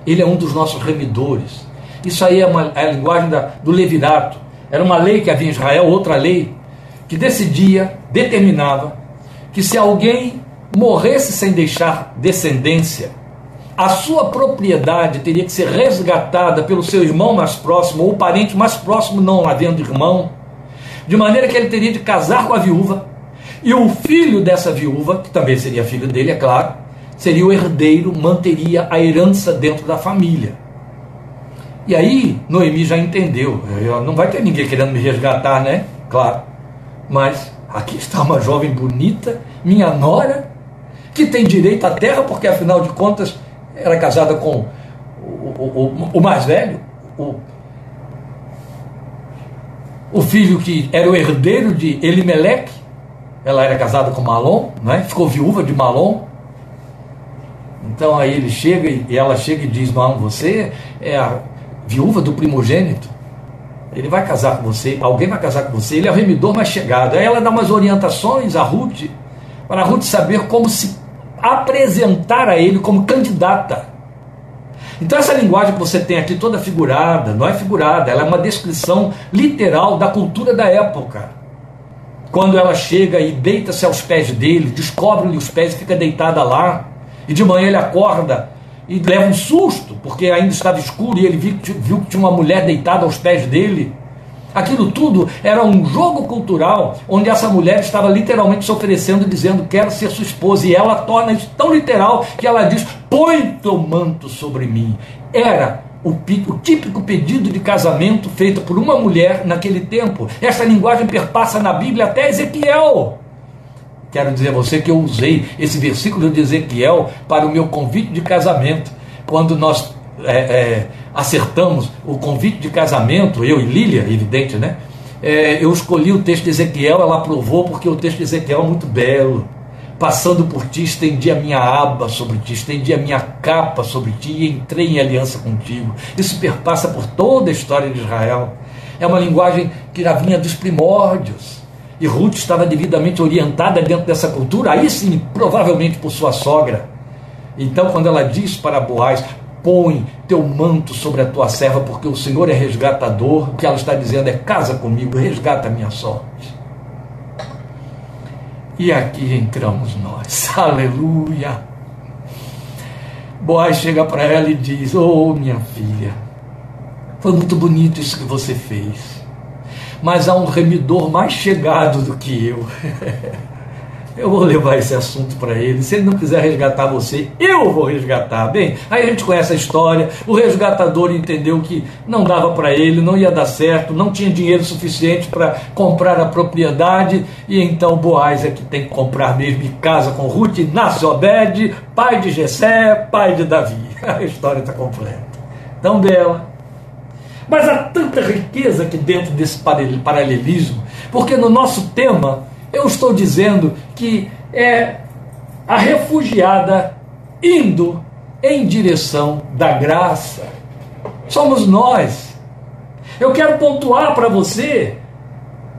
A: ele é um dos nossos remidores. Isso aí é, uma, é a linguagem da, do levirato. Era uma lei que havia em Israel, outra lei, que decidia, determinava, que se alguém morresse sem deixar descendência, a sua propriedade teria que ser resgatada pelo seu irmão mais próximo, ou parente mais próximo, não havendo irmão, de maneira que ele teria de casar com a viúva, e o filho dessa viúva, que também seria filho dele, é claro, seria o herdeiro, manteria a herança dentro da família. E aí, Noemi já entendeu, não vai ter ninguém querendo me resgatar, né? Claro. Mas aqui está uma jovem bonita, minha nora, que tem direito à terra, porque afinal de contas era casada com o, o, o, o mais velho, o, o filho que era o herdeiro de Elimelech, ela era casada com Malom, né? ficou viúva de Malom. Então aí ele chega e ela chega e diz: Não, você é a viúva do primogênito. Ele vai casar com você, alguém vai casar com você, ele é o remidor mais chegado. Aí ela dá umas orientações a Ruth, para a Ruth saber como se apresentar a ele como candidata. Então essa linguagem que você tem aqui toda figurada, não é figurada, ela é uma descrição literal da cultura da época. Quando ela chega e deita-se aos pés dele, descobre-lhe os pés e fica deitada lá, e de manhã ele acorda e leva um susto, porque ainda estava escuro e ele viu, viu que tinha uma mulher deitada aos pés dele. Aquilo tudo era um jogo cultural onde essa mulher estava literalmente se oferecendo, dizendo: Quero ser sua esposa. E ela torna isso tão literal que ela diz: Põe teu manto sobre mim. Era o, típico pedido de casamento feito por uma mulher naquele tempo. Essa linguagem perpassa na Bíblia até Ezequiel. Quero dizer a você que eu usei esse versículo de Ezequiel para o meu convite de casamento. Quando nós é, é, acertamos o convite de casamento, eu e Lília, evidente, né? É, eu escolhi o texto de Ezequiel, ela aprovou porque o texto de Ezequiel é muito belo. Passando por ti, estendi a minha aba sobre ti, estendi a minha capa sobre ti e entrei em aliança contigo. Isso perpassa por toda a história de Israel. É uma linguagem que já vinha dos primórdios. E Ruth estava devidamente orientada dentro dessa cultura, aí sim, provavelmente por sua sogra. Então, quando ela diz para Boaz: põe teu manto sobre a tua serva, porque o Senhor é resgatador. O que ela está dizendo é: casa comigo, resgata a minha sorte. E aqui entramos nós, aleluia. Boaz chega para ela e diz: Oh, minha filha, foi muito bonito isso que você fez, mas há um remidor mais chegado do que eu. Eu vou levar esse assunto para ele. Se ele não quiser resgatar você, eu vou resgatar. Bem, aí a gente conhece a história. O resgatador entendeu que não dava para ele, não ia dar certo, não tinha dinheiro suficiente para comprar a propriedade. E então Boaz é que tem que comprar mesmo e casa com Ruth, nasce Obed, pai de Jessé, pai de Davi. A história está completa. Tão bela. Mas há tanta riqueza aqui dentro desse paralelismo, porque no nosso tema eu estou dizendo que é a refugiada indo em direção da graça. Somos nós. Eu quero pontuar para você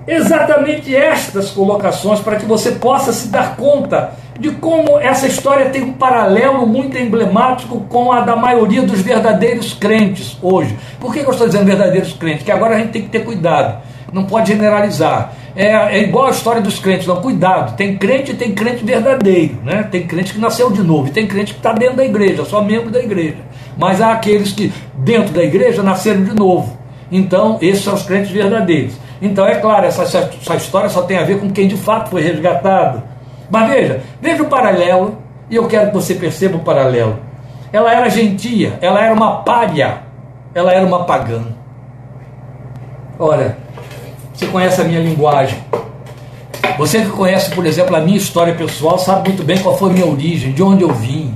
A: exatamente estas colocações para que você possa se dar conta de como essa história tem um paralelo muito emblemático com a da maioria dos verdadeiros crentes hoje. Por que eu estou dizendo verdadeiros crentes? Que agora a gente tem que ter cuidado, não pode generalizar é, é igual a história dos crentes, não, cuidado, tem crente e tem crente verdadeiro, né? Tem crente que nasceu de novo, tem crente que está dentro da igreja, só membro da igreja. Mas há aqueles que dentro da igreja nasceram de novo. Então, esses são os crentes verdadeiros. Então, é claro, essa, essa história só tem a ver com quem de fato foi resgatado. Mas veja, veja o paralelo, e eu quero que você perceba o paralelo. Ela era gentia, ela era uma pária, ela era uma pagã. Olha, você conhece a minha linguagem. Você que conhece, por exemplo, a minha história pessoal, sabe muito bem qual foi a minha origem, de onde eu vim.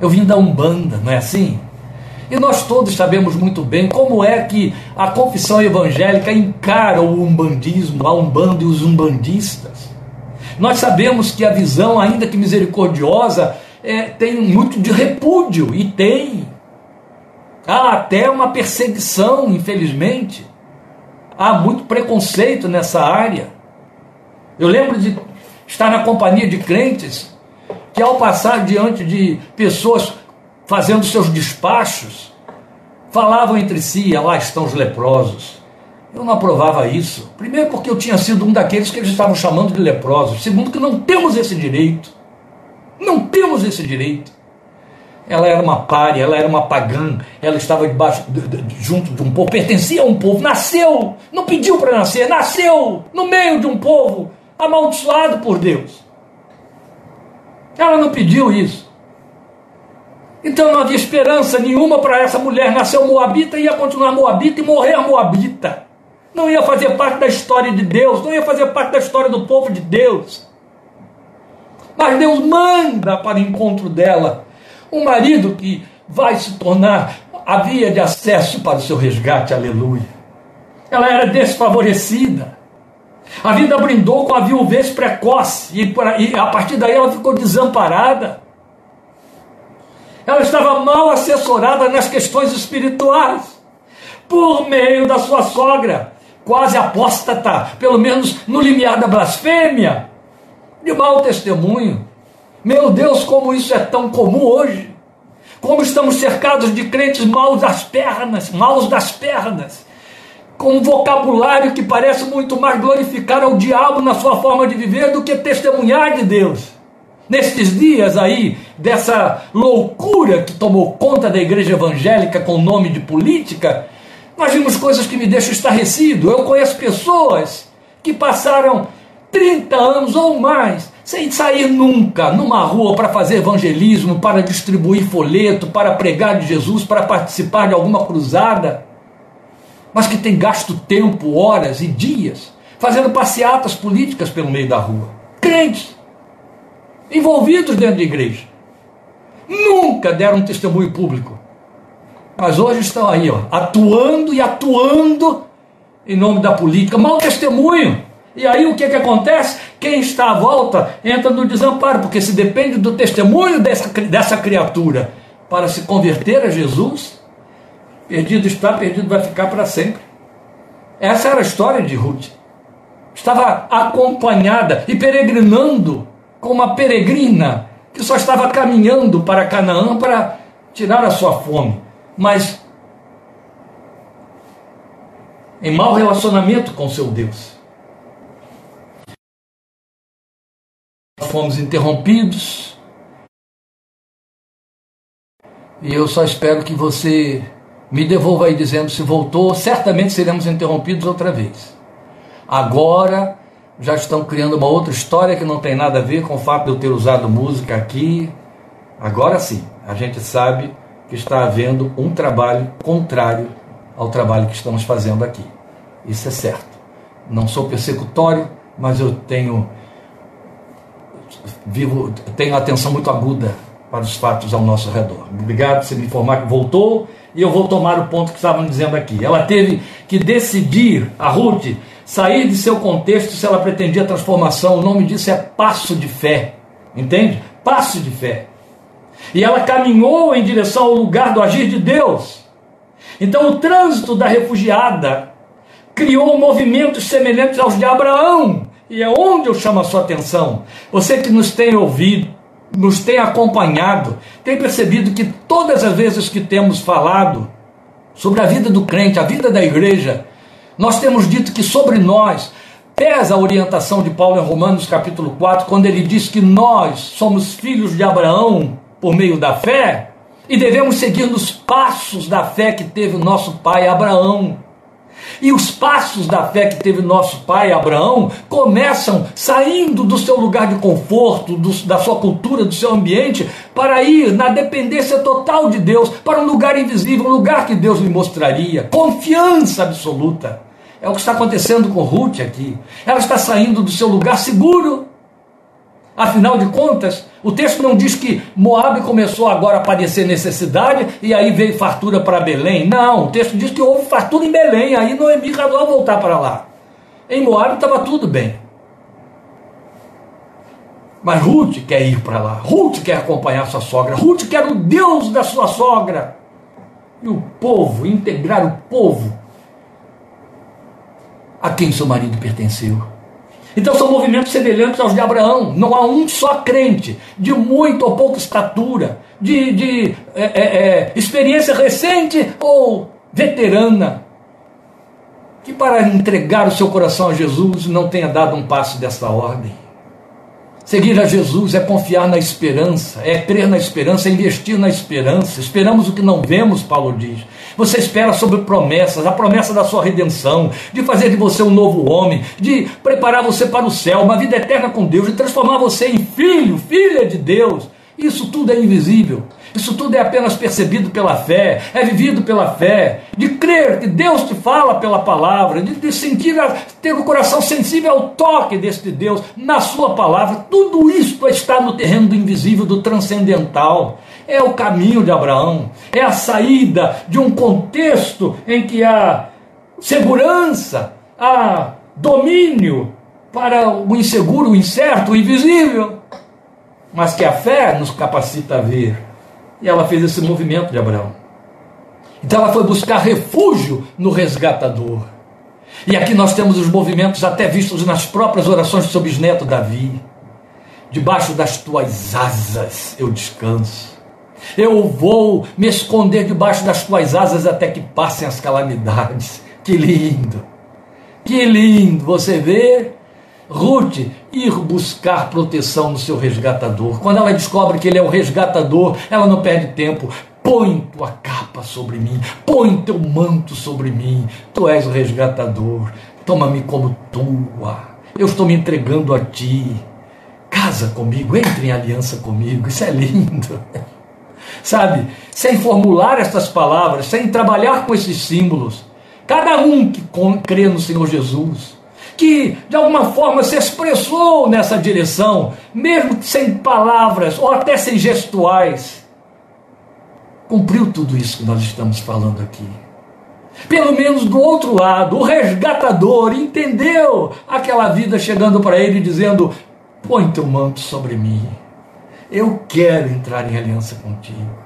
A: Eu vim da Umbanda, não é assim? E nós todos sabemos muito bem como é que a confissão evangélica encara o umbandismo, a umbanda e os umbandistas. Nós sabemos que a visão, ainda que misericordiosa, é, tem muito de repúdio, e tem. Há até uma perseguição, infelizmente. Há muito preconceito nessa área. Eu lembro de estar na companhia de crentes que, ao passar diante de pessoas fazendo seus despachos, falavam entre si: ah, lá estão os leprosos. Eu não aprovava isso. Primeiro, porque eu tinha sido um daqueles que eles estavam chamando de leprosos. Segundo, que não temos esse direito. Não temos esse direito. Ela era uma párea, ela era uma pagã, ela estava debaixo, de, de, junto de um povo, pertencia a um povo, nasceu, não pediu para nascer, nasceu no meio de um povo amaldiçoado por Deus. Ela não pediu isso. Então não havia esperança nenhuma para essa mulher. Nasceu Moabita, ia continuar Moabita e morrer Moabita. Não ia fazer parte da história de Deus, não ia fazer parte da história do povo de Deus. Mas Deus manda para o encontro dela um marido que vai se tornar a via de acesso para o seu resgate, aleluia. Ela era desfavorecida. A vida brindou com a viuvez precoce e, a partir daí ela ficou desamparada. Ela estava mal assessorada nas questões espirituais, por meio da sua sogra, quase apóstata, pelo menos no limiar da blasfêmia, de mau testemunho. Meu Deus, como isso é tão comum hoje. Como estamos cercados de crentes maus das pernas, maus das pernas, com um vocabulário que parece muito mais glorificar ao diabo na sua forma de viver do que testemunhar de Deus. Nestes dias aí, dessa loucura que tomou conta da igreja evangélica com o nome de política, nós vimos coisas que me deixam estarrecido. Eu conheço pessoas que passaram 30 anos ou mais sem sair nunca numa rua para fazer evangelismo, para distribuir folheto, para pregar de Jesus, para participar de alguma cruzada mas que tem gasto tempo, horas e dias fazendo passeatas políticas pelo meio da rua. Crentes, envolvidos dentro da igreja, nunca deram um testemunho público, mas hoje estão aí, ó, atuando e atuando em nome da política, mau testemunho. E aí o que, que acontece? Quem está à volta entra no desamparo, porque se depende do testemunho dessa, dessa criatura para se converter a Jesus, Perdido está, perdido vai ficar para sempre. Essa era a história de Ruth. Estava acompanhada e peregrinando com uma peregrina que só estava caminhando para Canaã para tirar a sua fome. Mas em mau relacionamento com seu Deus. Fomos interrompidos. E eu só espero que você me devolva aí dizendo se voltou, certamente seremos interrompidos outra vez. Agora já estão criando uma outra história que não tem nada a ver com o fato de eu ter usado música aqui. Agora sim, a gente sabe que está havendo um trabalho contrário ao trabalho que estamos fazendo aqui. Isso é certo. Não sou persecutório, mas eu tenho vivo tenho atenção muito aguda para os fatos ao nosso redor. Obrigado por me informar que voltou e eu vou tomar o ponto que estavam dizendo aqui. Ela teve que decidir, a Ruth, sair de seu contexto se ela pretendia transformação. O nome disso é passo de fé. Entende? Passo de fé. E ela caminhou em direção ao lugar do agir de Deus. Então o trânsito da refugiada criou movimentos semelhantes aos de Abraão. E é onde eu chamo a sua atenção. Você que nos tem ouvido, nos tem acompanhado, tem percebido que todas as vezes que temos falado sobre a vida do crente, a vida da igreja, nós temos dito que sobre nós pesa a orientação de Paulo em Romanos capítulo 4, quando ele diz que nós somos filhos de Abraão por meio da fé e devemos seguir nos passos da fé que teve o nosso pai Abraão. E os passos da fé que teve nosso pai Abraão começam saindo do seu lugar de conforto, do, da sua cultura, do seu ambiente, para ir na dependência total de Deus, para um lugar invisível, um lugar que Deus lhe mostraria. Confiança absoluta. É o que está acontecendo com Ruth aqui. Ela está saindo do seu lugar seguro. Afinal de contas, o texto não diz que Moab começou agora a padecer necessidade e aí veio fartura para Belém. Não, o texto diz que houve fartura em Belém, aí Noemi resolveu voltar para lá. Em Moab estava tudo bem. Mas Ruth quer ir para lá. Ruth quer acompanhar sua sogra. Ruth quer o Deus da sua sogra. E o povo, integrar o povo a quem seu marido pertenceu. Então são movimentos semelhantes aos de Abraão. Não há um só crente, de muito ou pouca estatura, de, de é, é, é, experiência recente ou veterana, que para entregar o seu coração a Jesus não tenha dado um passo dessa ordem. Seguir a Jesus é confiar na esperança, é crer na esperança, é investir na esperança. Esperamos o que não vemos, Paulo diz. Você espera sobre promessas, a promessa da sua redenção, de fazer de você um novo homem, de preparar você para o céu, uma vida eterna com Deus, de transformar você em filho, filha de Deus. Isso tudo é invisível. Isso tudo é apenas percebido pela fé, é vivido pela fé, de crer que Deus te fala pela palavra, de, de sentir, ter o coração sensível ao toque deste Deus na sua palavra. Tudo isso está no terreno do invisível, do transcendental. É o caminho de Abraão, é a saída de um contexto em que há segurança, há domínio para o inseguro, o incerto, o invisível, mas que a fé nos capacita a ver e ela fez esse movimento de Abraão. Então ela foi buscar refúgio no resgatador. E aqui nós temos os movimentos até vistos nas próprias orações do seu bisneto Davi. Debaixo das tuas asas eu descanso. Eu vou me esconder debaixo das tuas asas até que passem as calamidades. Que lindo! Que lindo! Você vê Ruth ir buscar proteção no seu resgatador. Quando ela descobre que ele é o resgatador, ela não perde tempo. Põe tua capa sobre mim, põe teu manto sobre mim. Tu és o resgatador. Toma-me como tua. Eu estou me entregando a ti. Casa comigo, entre em aliança comigo. Isso é lindo. Sabe, sem formular estas palavras, sem trabalhar com esses símbolos, cada um que crê no Senhor Jesus, que de alguma forma se expressou nessa direção, mesmo sem palavras ou até sem gestuais, cumpriu tudo isso que nós estamos falando aqui. Pelo menos do outro lado, o resgatador entendeu aquela vida chegando para ele dizendo: Põe teu manto sobre mim, eu quero entrar em aliança contigo.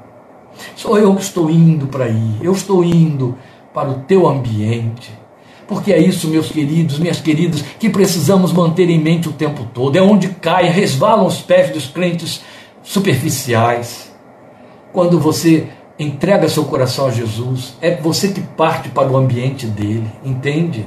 A: Sou eu que estou indo para aí, eu estou indo para o teu ambiente porque é isso, meus queridos, minhas queridas, que precisamos manter em mente o tempo todo. É onde caem, resvalam os pés dos crentes superficiais. Quando você entrega seu coração a Jesus, é você que parte para o ambiente dele, entende?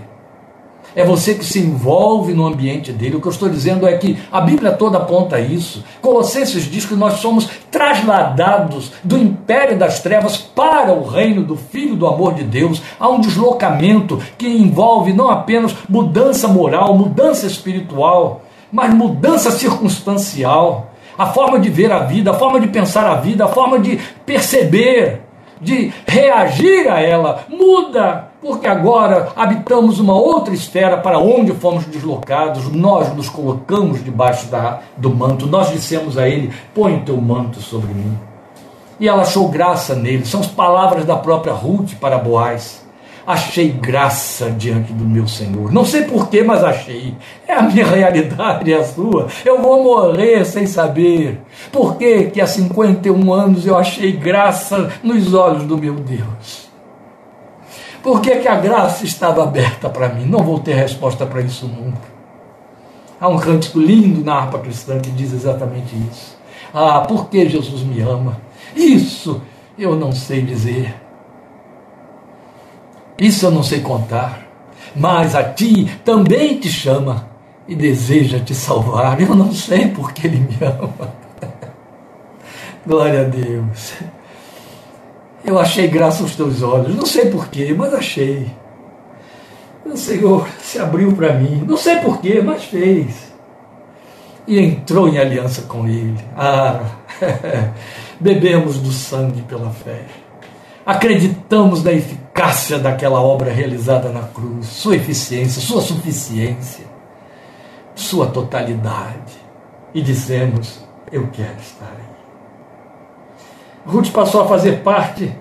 A: É você que se envolve no ambiente dele. O que eu estou dizendo é que a Bíblia toda aponta isso. Colossenses diz que nós somos trasladados do império das trevas para o reino do Filho do amor de Deus. Há um deslocamento que envolve não apenas mudança moral, mudança espiritual, mas mudança circunstancial. A forma de ver a vida, a forma de pensar a vida, a forma de perceber de reagir a ela muda, porque agora habitamos uma outra esfera para onde fomos deslocados, nós nos colocamos debaixo da, do manto, nós dissemos a ele: põe teu manto sobre mim. E ela achou graça nele, são as palavras da própria Ruth para Boaz achei graça diante do meu Senhor. Não sei porquê, mas achei. É a minha realidade, é a sua. Eu vou morrer sem saber. Por que, que há 51 anos eu achei graça nos olhos do meu Deus? Por que, que a graça estava aberta para mim? Não vou ter resposta para isso nunca. Há um cântico lindo na harpa cristã que diz exatamente isso. Ah, por que Jesus me ama? Isso eu não sei dizer isso eu não sei contar, mas a ti também te chama e deseja te salvar. Eu não sei porque ele me ama. Glória a Deus. Eu achei graça aos teus olhos, não sei porquê, mas achei. O Senhor se abriu para mim, não sei porquê, mas fez. E entrou em aliança com Ele. Ah, bebemos do sangue pela fé acreditamos na eficácia daquela obra realizada na cruz, sua eficiência, sua suficiência, sua totalidade. e dissemos: Eu quero estar aí. Ruth passou a fazer parte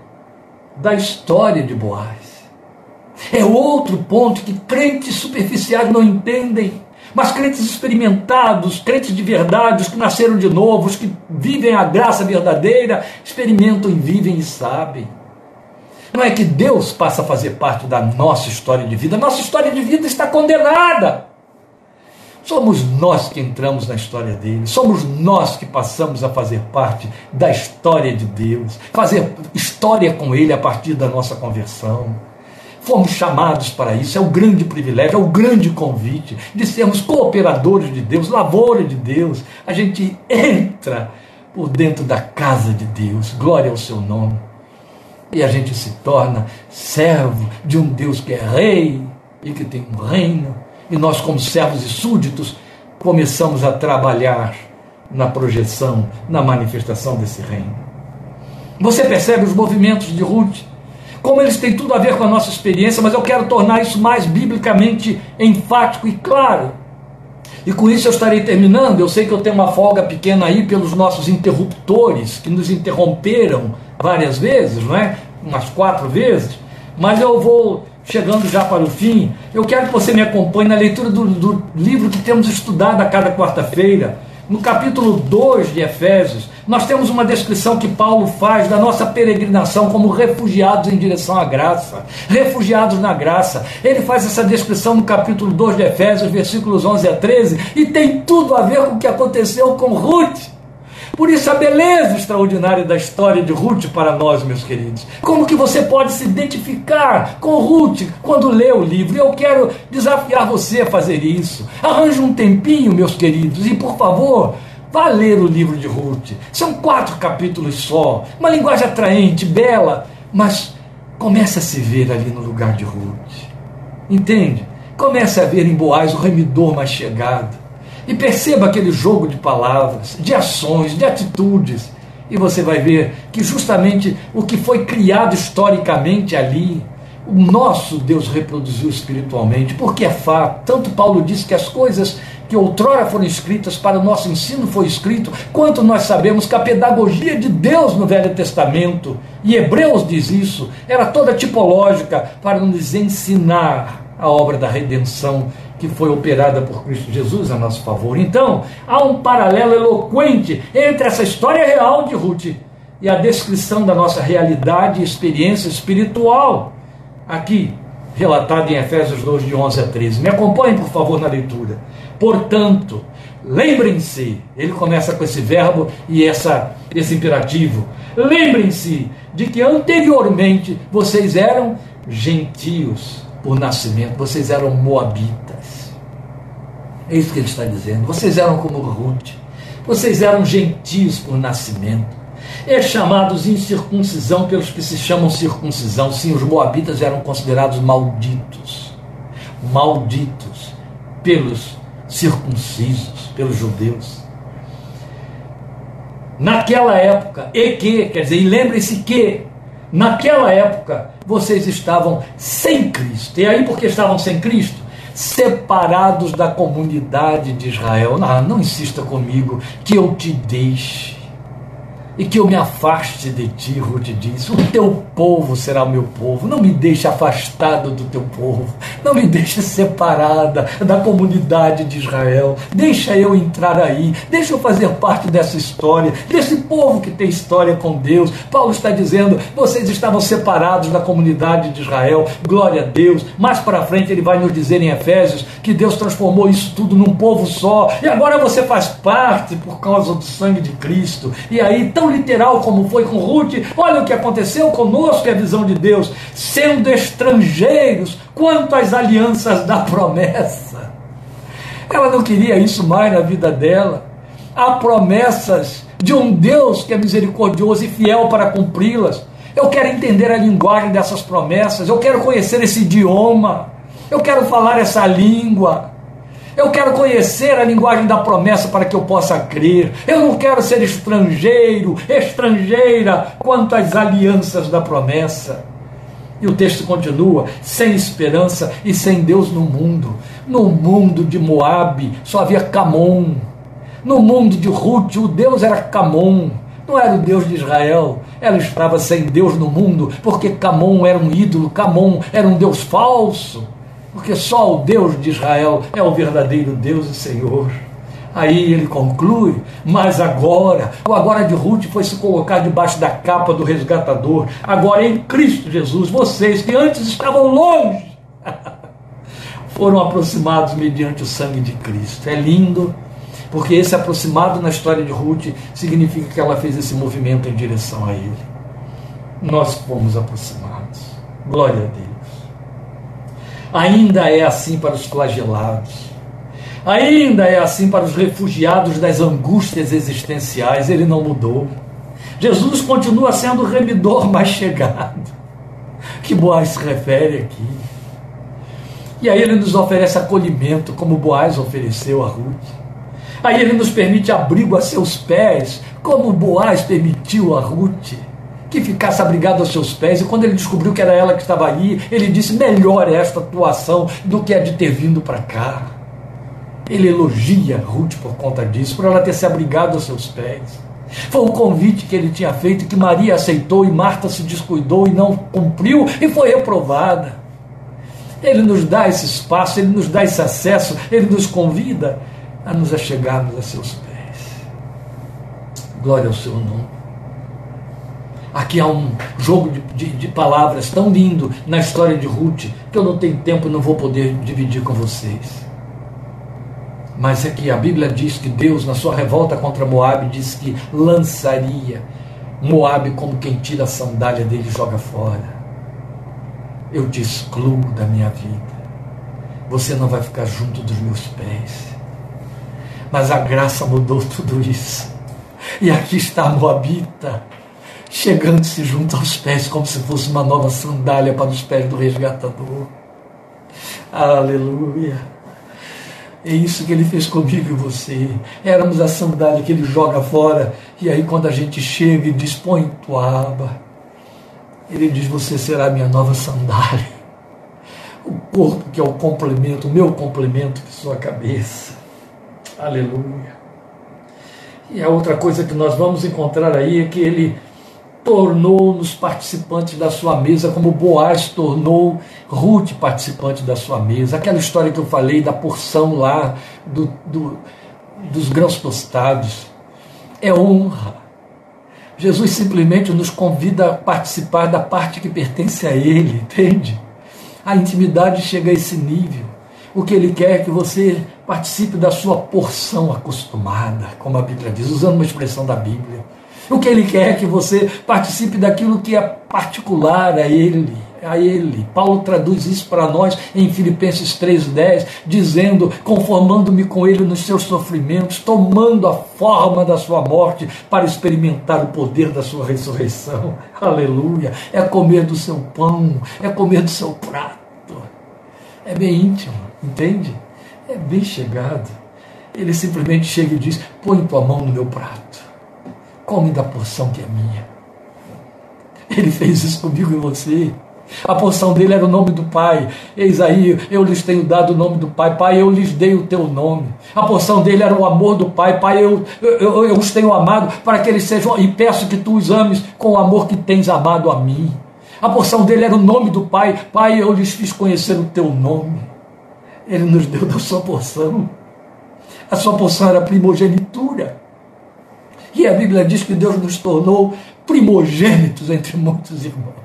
A: da história de Boaz. É outro ponto que crentes superficiais não entendem. Mas crentes experimentados, crentes de verdade, os que nasceram de novo, os que vivem a graça verdadeira, experimentam e vivem e sabem. Não é que Deus passa a fazer parte da nossa história de vida, nossa história de vida está condenada. Somos nós que entramos na história dele, somos nós que passamos a fazer parte da história de Deus, fazer história com ele a partir da nossa conversão. Fomos chamados para isso, é o grande privilégio, é o grande convite de sermos cooperadores de Deus, lavoura de Deus. A gente entra por dentro da casa de Deus, glória ao seu nome. E a gente se torna servo de um Deus que é rei e que tem um reino. E nós, como servos e súditos, começamos a trabalhar na projeção, na manifestação desse reino. Você percebe os movimentos de Ruth? como eles têm tudo a ver com a nossa experiência, mas eu quero tornar isso mais biblicamente enfático e claro. E com isso eu estarei terminando. Eu sei que eu tenho uma folga pequena aí pelos nossos interruptores, que nos interromperam várias vezes, não é? Umas quatro vezes. Mas eu vou chegando já para o fim. Eu quero que você me acompanhe na leitura do, do livro que temos estudado a cada quarta-feira. No capítulo 2 de Efésios, nós temos uma descrição que Paulo faz da nossa peregrinação como refugiados em direção à graça, refugiados na graça. Ele faz essa descrição no capítulo 2 de Efésios, versículos 11 a 13, e tem tudo a ver com o que aconteceu com Ruth. Por isso a beleza extraordinária da história de Ruth para nós, meus queridos. Como que você pode se identificar com Ruth quando lê o livro? Eu quero desafiar você a fazer isso. Arranje um tempinho, meus queridos, e por favor, Vá ler o livro de Ruth. São quatro capítulos só. Uma linguagem atraente, bela, mas comece a se ver ali no lugar de Ruth. Entende? Comece a ver em Boaz o remidor mais chegado. E perceba aquele jogo de palavras, de ações, de atitudes. E você vai ver que justamente o que foi criado historicamente ali, o nosso Deus reproduziu espiritualmente, porque é fato. Tanto Paulo disse que as coisas que outrora foram escritas para o nosso ensino foi escrito, quanto nós sabemos que a pedagogia de Deus no Velho Testamento, e Hebreus diz isso, era toda tipológica para nos ensinar a obra da redenção que foi operada por Cristo Jesus a nosso favor. Então, há um paralelo eloquente entre essa história real de Ruth e a descrição da nossa realidade e experiência espiritual aqui relatada em Efésios 2, de 11 a 13. Me acompanhem, por favor, na leitura. Portanto, lembrem-se, ele começa com esse verbo e essa, esse imperativo. Lembrem-se de que anteriormente vocês eram gentios por nascimento, vocês eram moabitas. É isso que ele está dizendo. Vocês eram como Ruth, vocês eram gentios por nascimento. É chamados incircuncisão pelos que se chamam circuncisão. Sim, os moabitas eram considerados malditos. Malditos pelos circuncisos, pelos judeus. Naquela época, e que, quer dizer, e lembre-se que, naquela época, vocês estavam sem Cristo. E aí, porque estavam sem Cristo? Separados da comunidade de Israel. Não, não insista comigo que eu te deixe e que eu me afaste de ti, Ruth diz. O teu povo será o meu povo. Não me deixe afastado do teu povo. Não me deixe separada da comunidade de Israel. Deixa eu entrar aí. Deixa eu fazer parte dessa história, desse povo que tem história com Deus. Paulo está dizendo: vocês estavam separados da comunidade de Israel. Glória a Deus. Mais para frente ele vai nos dizer em Efésios que Deus transformou isso tudo num povo só. E agora você faz parte por causa do sangue de Cristo. E aí, tão tão literal como foi com Ruth. Olha o que aconteceu conosco, é a visão de Deus, sendo estrangeiros quanto às alianças da promessa. Ela não queria isso mais na vida dela. Há promessas de um Deus que é misericordioso e fiel para cumpri-las. Eu quero entender a linguagem dessas promessas, eu quero conhecer esse idioma, eu quero falar essa língua. Eu quero conhecer a linguagem da promessa para que eu possa crer. Eu não quero ser estrangeiro, estrangeira quanto às alianças da promessa. E o texto continua: sem esperança e sem Deus no mundo. No mundo de Moabe só havia Camon. No mundo de Ruth, o Deus era Camon, não era o Deus de Israel. Ela estava sem Deus no mundo, porque Camon era um ídolo, Camon era um Deus falso, porque só o Deus de Israel é o verdadeiro Deus e Senhor. Aí ele conclui, mas agora, o agora de Ruth foi se colocar debaixo da capa do resgatador. Agora em Cristo Jesus, vocês que antes estavam longe, foram aproximados mediante o sangue de Cristo. É lindo, porque esse aproximado na história de Ruth significa que ela fez esse movimento em direção a ele. Nós fomos aproximados. Glória a Deus. Ainda é assim para os flagelados Ainda é assim para os refugiados das angústias existenciais, ele não mudou. Jesus continua sendo o remidor mais chegado. Que Boaz se refere aqui. E aí ele nos oferece acolhimento, como Boaz ofereceu a Ruth. Aí ele nos permite abrigo a seus pés, como Boaz permitiu a Ruth que ficasse abrigado aos seus pés. E quando ele descobriu que era ela que estava ali, ele disse: melhor é esta atuação do que a de ter vindo para cá. Ele elogia Ruth por conta disso, por ela ter se abrigado aos seus pés. Foi um convite que ele tinha feito que Maria aceitou e Marta se descuidou e não cumpriu e foi reprovada. Ele nos dá esse espaço, ele nos dá esse acesso, ele nos convida a nos achegarmos a seus pés. Glória ao seu nome. Aqui há um jogo de, de, de, palavras tão lindo na história de Ruth que eu não tenho tempo não vou poder dividir com vocês. Mas é que a Bíblia diz que Deus, na sua revolta contra Moab, diz que lançaria Moab como quem tira a sandália dele e joga fora. Eu te excluo da minha vida. Você não vai ficar junto dos meus pés. Mas a graça mudou tudo isso. E aqui está a Moabita, chegando-se junto aos pés, como se fosse uma nova sandália para os pés do resgatador. Aleluia. É isso que ele fez comigo e você. Éramos a sandália que ele joga fora. E aí, quando a gente chega e diz: põe tua aba, ele diz: Você será minha nova sandália. O corpo que é o complemento, o meu complemento, que sua cabeça. Aleluia. E a outra coisa que nós vamos encontrar aí é que ele tornou-nos participantes da sua mesa, como Boaz tornou Ruth participante da sua mesa. Aquela história que eu falei da porção lá do, do, dos grãos tostados. É honra. Jesus simplesmente nos convida a participar da parte que pertence a Ele, entende? A intimidade chega a esse nível. O que Ele quer é que você participe da sua porção acostumada, como a Bíblia diz, usando uma expressão da Bíblia. O que ele quer é que você participe daquilo que é particular a ele. A ele. Paulo traduz isso para nós em Filipenses 3,10, dizendo: conformando-me com ele nos seus sofrimentos, tomando a forma da sua morte, para experimentar o poder da sua ressurreição. Aleluia! É comer do seu pão, é comer do seu prato. É bem íntimo, entende? É bem chegado. Ele simplesmente chega e diz: põe tua mão no meu prato come da porção que é minha. Ele fez isso comigo e você. A porção dele era o nome do Pai. Eis aí, eu lhes tenho dado o nome do Pai. Pai, eu lhes dei o teu nome. A porção dele era o amor do Pai. Pai, eu, eu, eu os tenho amado para que eles sejam, e peço que tu os ames com o amor que tens amado a mim. A porção dele era o nome do Pai. Pai, eu lhes fiz conhecer o teu nome. Ele nos deu da sua porção. A sua porção era primogenitura. E a Bíblia diz que Deus nos tornou primogênitos entre muitos irmãos.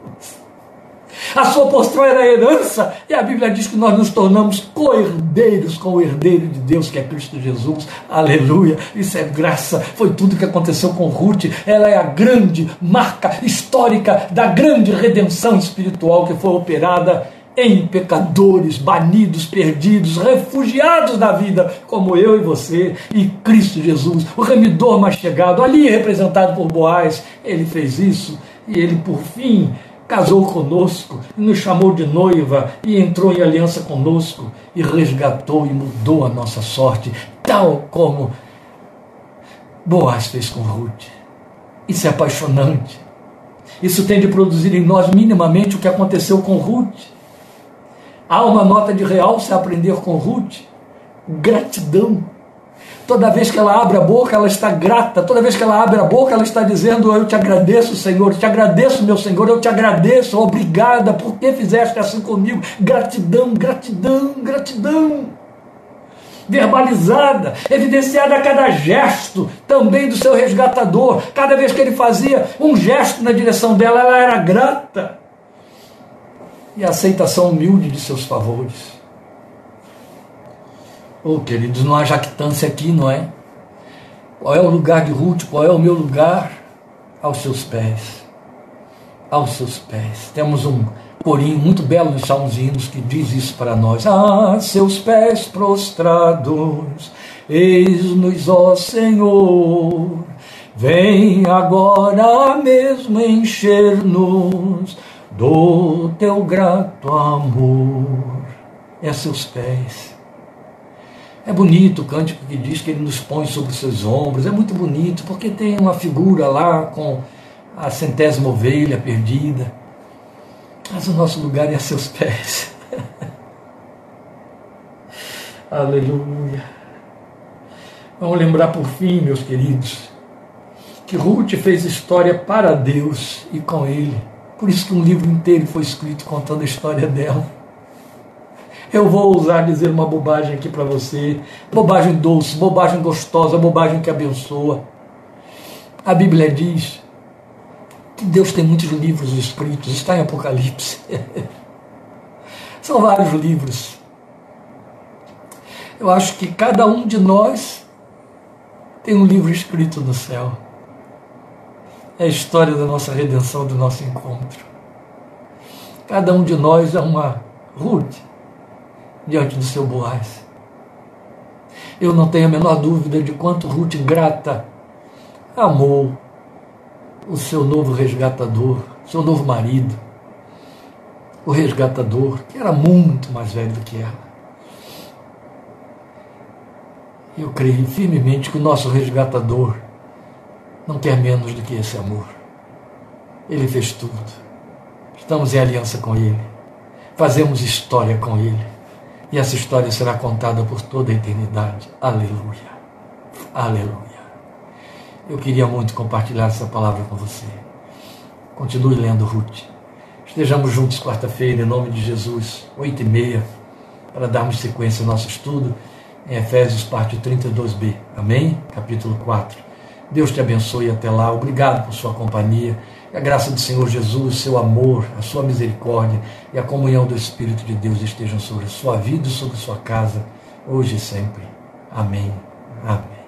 A: A sua postura era herança, e a Bíblia diz que nós nos tornamos co-herdeiros com o herdeiro de Deus, que é Cristo Jesus. Aleluia! Isso é graça. Foi tudo que aconteceu com Ruth. Ela é a grande marca histórica da grande redenção espiritual que foi operada em pecadores, banidos, perdidos, refugiados da vida, como eu e você, e Cristo Jesus, o remidor mais chegado, ali representado por Boaz, ele fez isso e ele, por fim, casou conosco, nos chamou de noiva e entrou em aliança conosco e resgatou e mudou a nossa sorte, tal como Boaz fez com Ruth. Isso é apaixonante. Isso tem de produzir em nós minimamente o que aconteceu com Ruth Há uma nota de real se aprender com Ruth. Gratidão. Toda vez que ela abre a boca, ela está grata. Toda vez que ela abre a boca, ela está dizendo: Eu te agradeço, Senhor. Eu te agradeço, meu Senhor. Eu te agradeço. Obrigada por que fizeste assim comigo. Gratidão, gratidão, gratidão. Verbalizada, evidenciada a cada gesto também do seu resgatador. Cada vez que ele fazia um gesto na direção dela, ela era grata. E a aceitação humilde de seus favores. Oh, queridos, não há jactância aqui, não é? Qual é o lugar de Ruth? Qual é o meu lugar? Aos seus pés. Aos seus pés. Temos um corinho muito belo nos Salmos e Hinos que diz isso para nós. Ah, seus pés prostrados, eis-nos, ó Senhor. Vem agora mesmo encher-nos do teu grato amor. É a seus pés é bonito o cântico que diz que ele nos põe sobre os seus ombros, é muito bonito, porque tem uma figura lá com a centésima ovelha perdida. Mas o nosso lugar é a seus pés. Aleluia. Vamos lembrar por fim, meus queridos, que Ruth fez história para Deus e com Ele. Por isso que um livro inteiro foi escrito contando a história dela. Eu vou ousar dizer uma bobagem aqui para você. Bobagem doce, bobagem gostosa, bobagem que abençoa. A Bíblia diz que Deus tem muitos livros escritos, está em Apocalipse. São vários livros. Eu acho que cada um de nós tem um livro escrito no céu. É a história da nossa redenção, do nosso encontro. Cada um de nós é uma Ruth diante do seu Boaz. Eu não tenho a menor dúvida de quanto Ruth grata amou o seu novo resgatador, seu novo marido, o resgatador, que era muito mais velho do que ela. Eu creio firmemente que o nosso resgatador não quer menos do que esse amor. Ele fez tudo. Estamos em aliança com Ele. Fazemos história com Ele. E essa história será contada por toda a eternidade. Aleluia. Aleluia. Eu queria muito compartilhar essa palavra com você. Continue lendo Ruth. Estejamos juntos quarta-feira, em nome de Jesus, oito e meia, para darmos sequência ao nosso estudo em Efésios, parte 32b. Amém? Capítulo 4. Deus te abençoe até lá. Obrigado por sua companhia. Que a graça do Senhor Jesus, seu amor, a sua misericórdia e a comunhão do Espírito de Deus estejam sobre a sua vida e sobre a sua casa, hoje e sempre. Amém. Amém.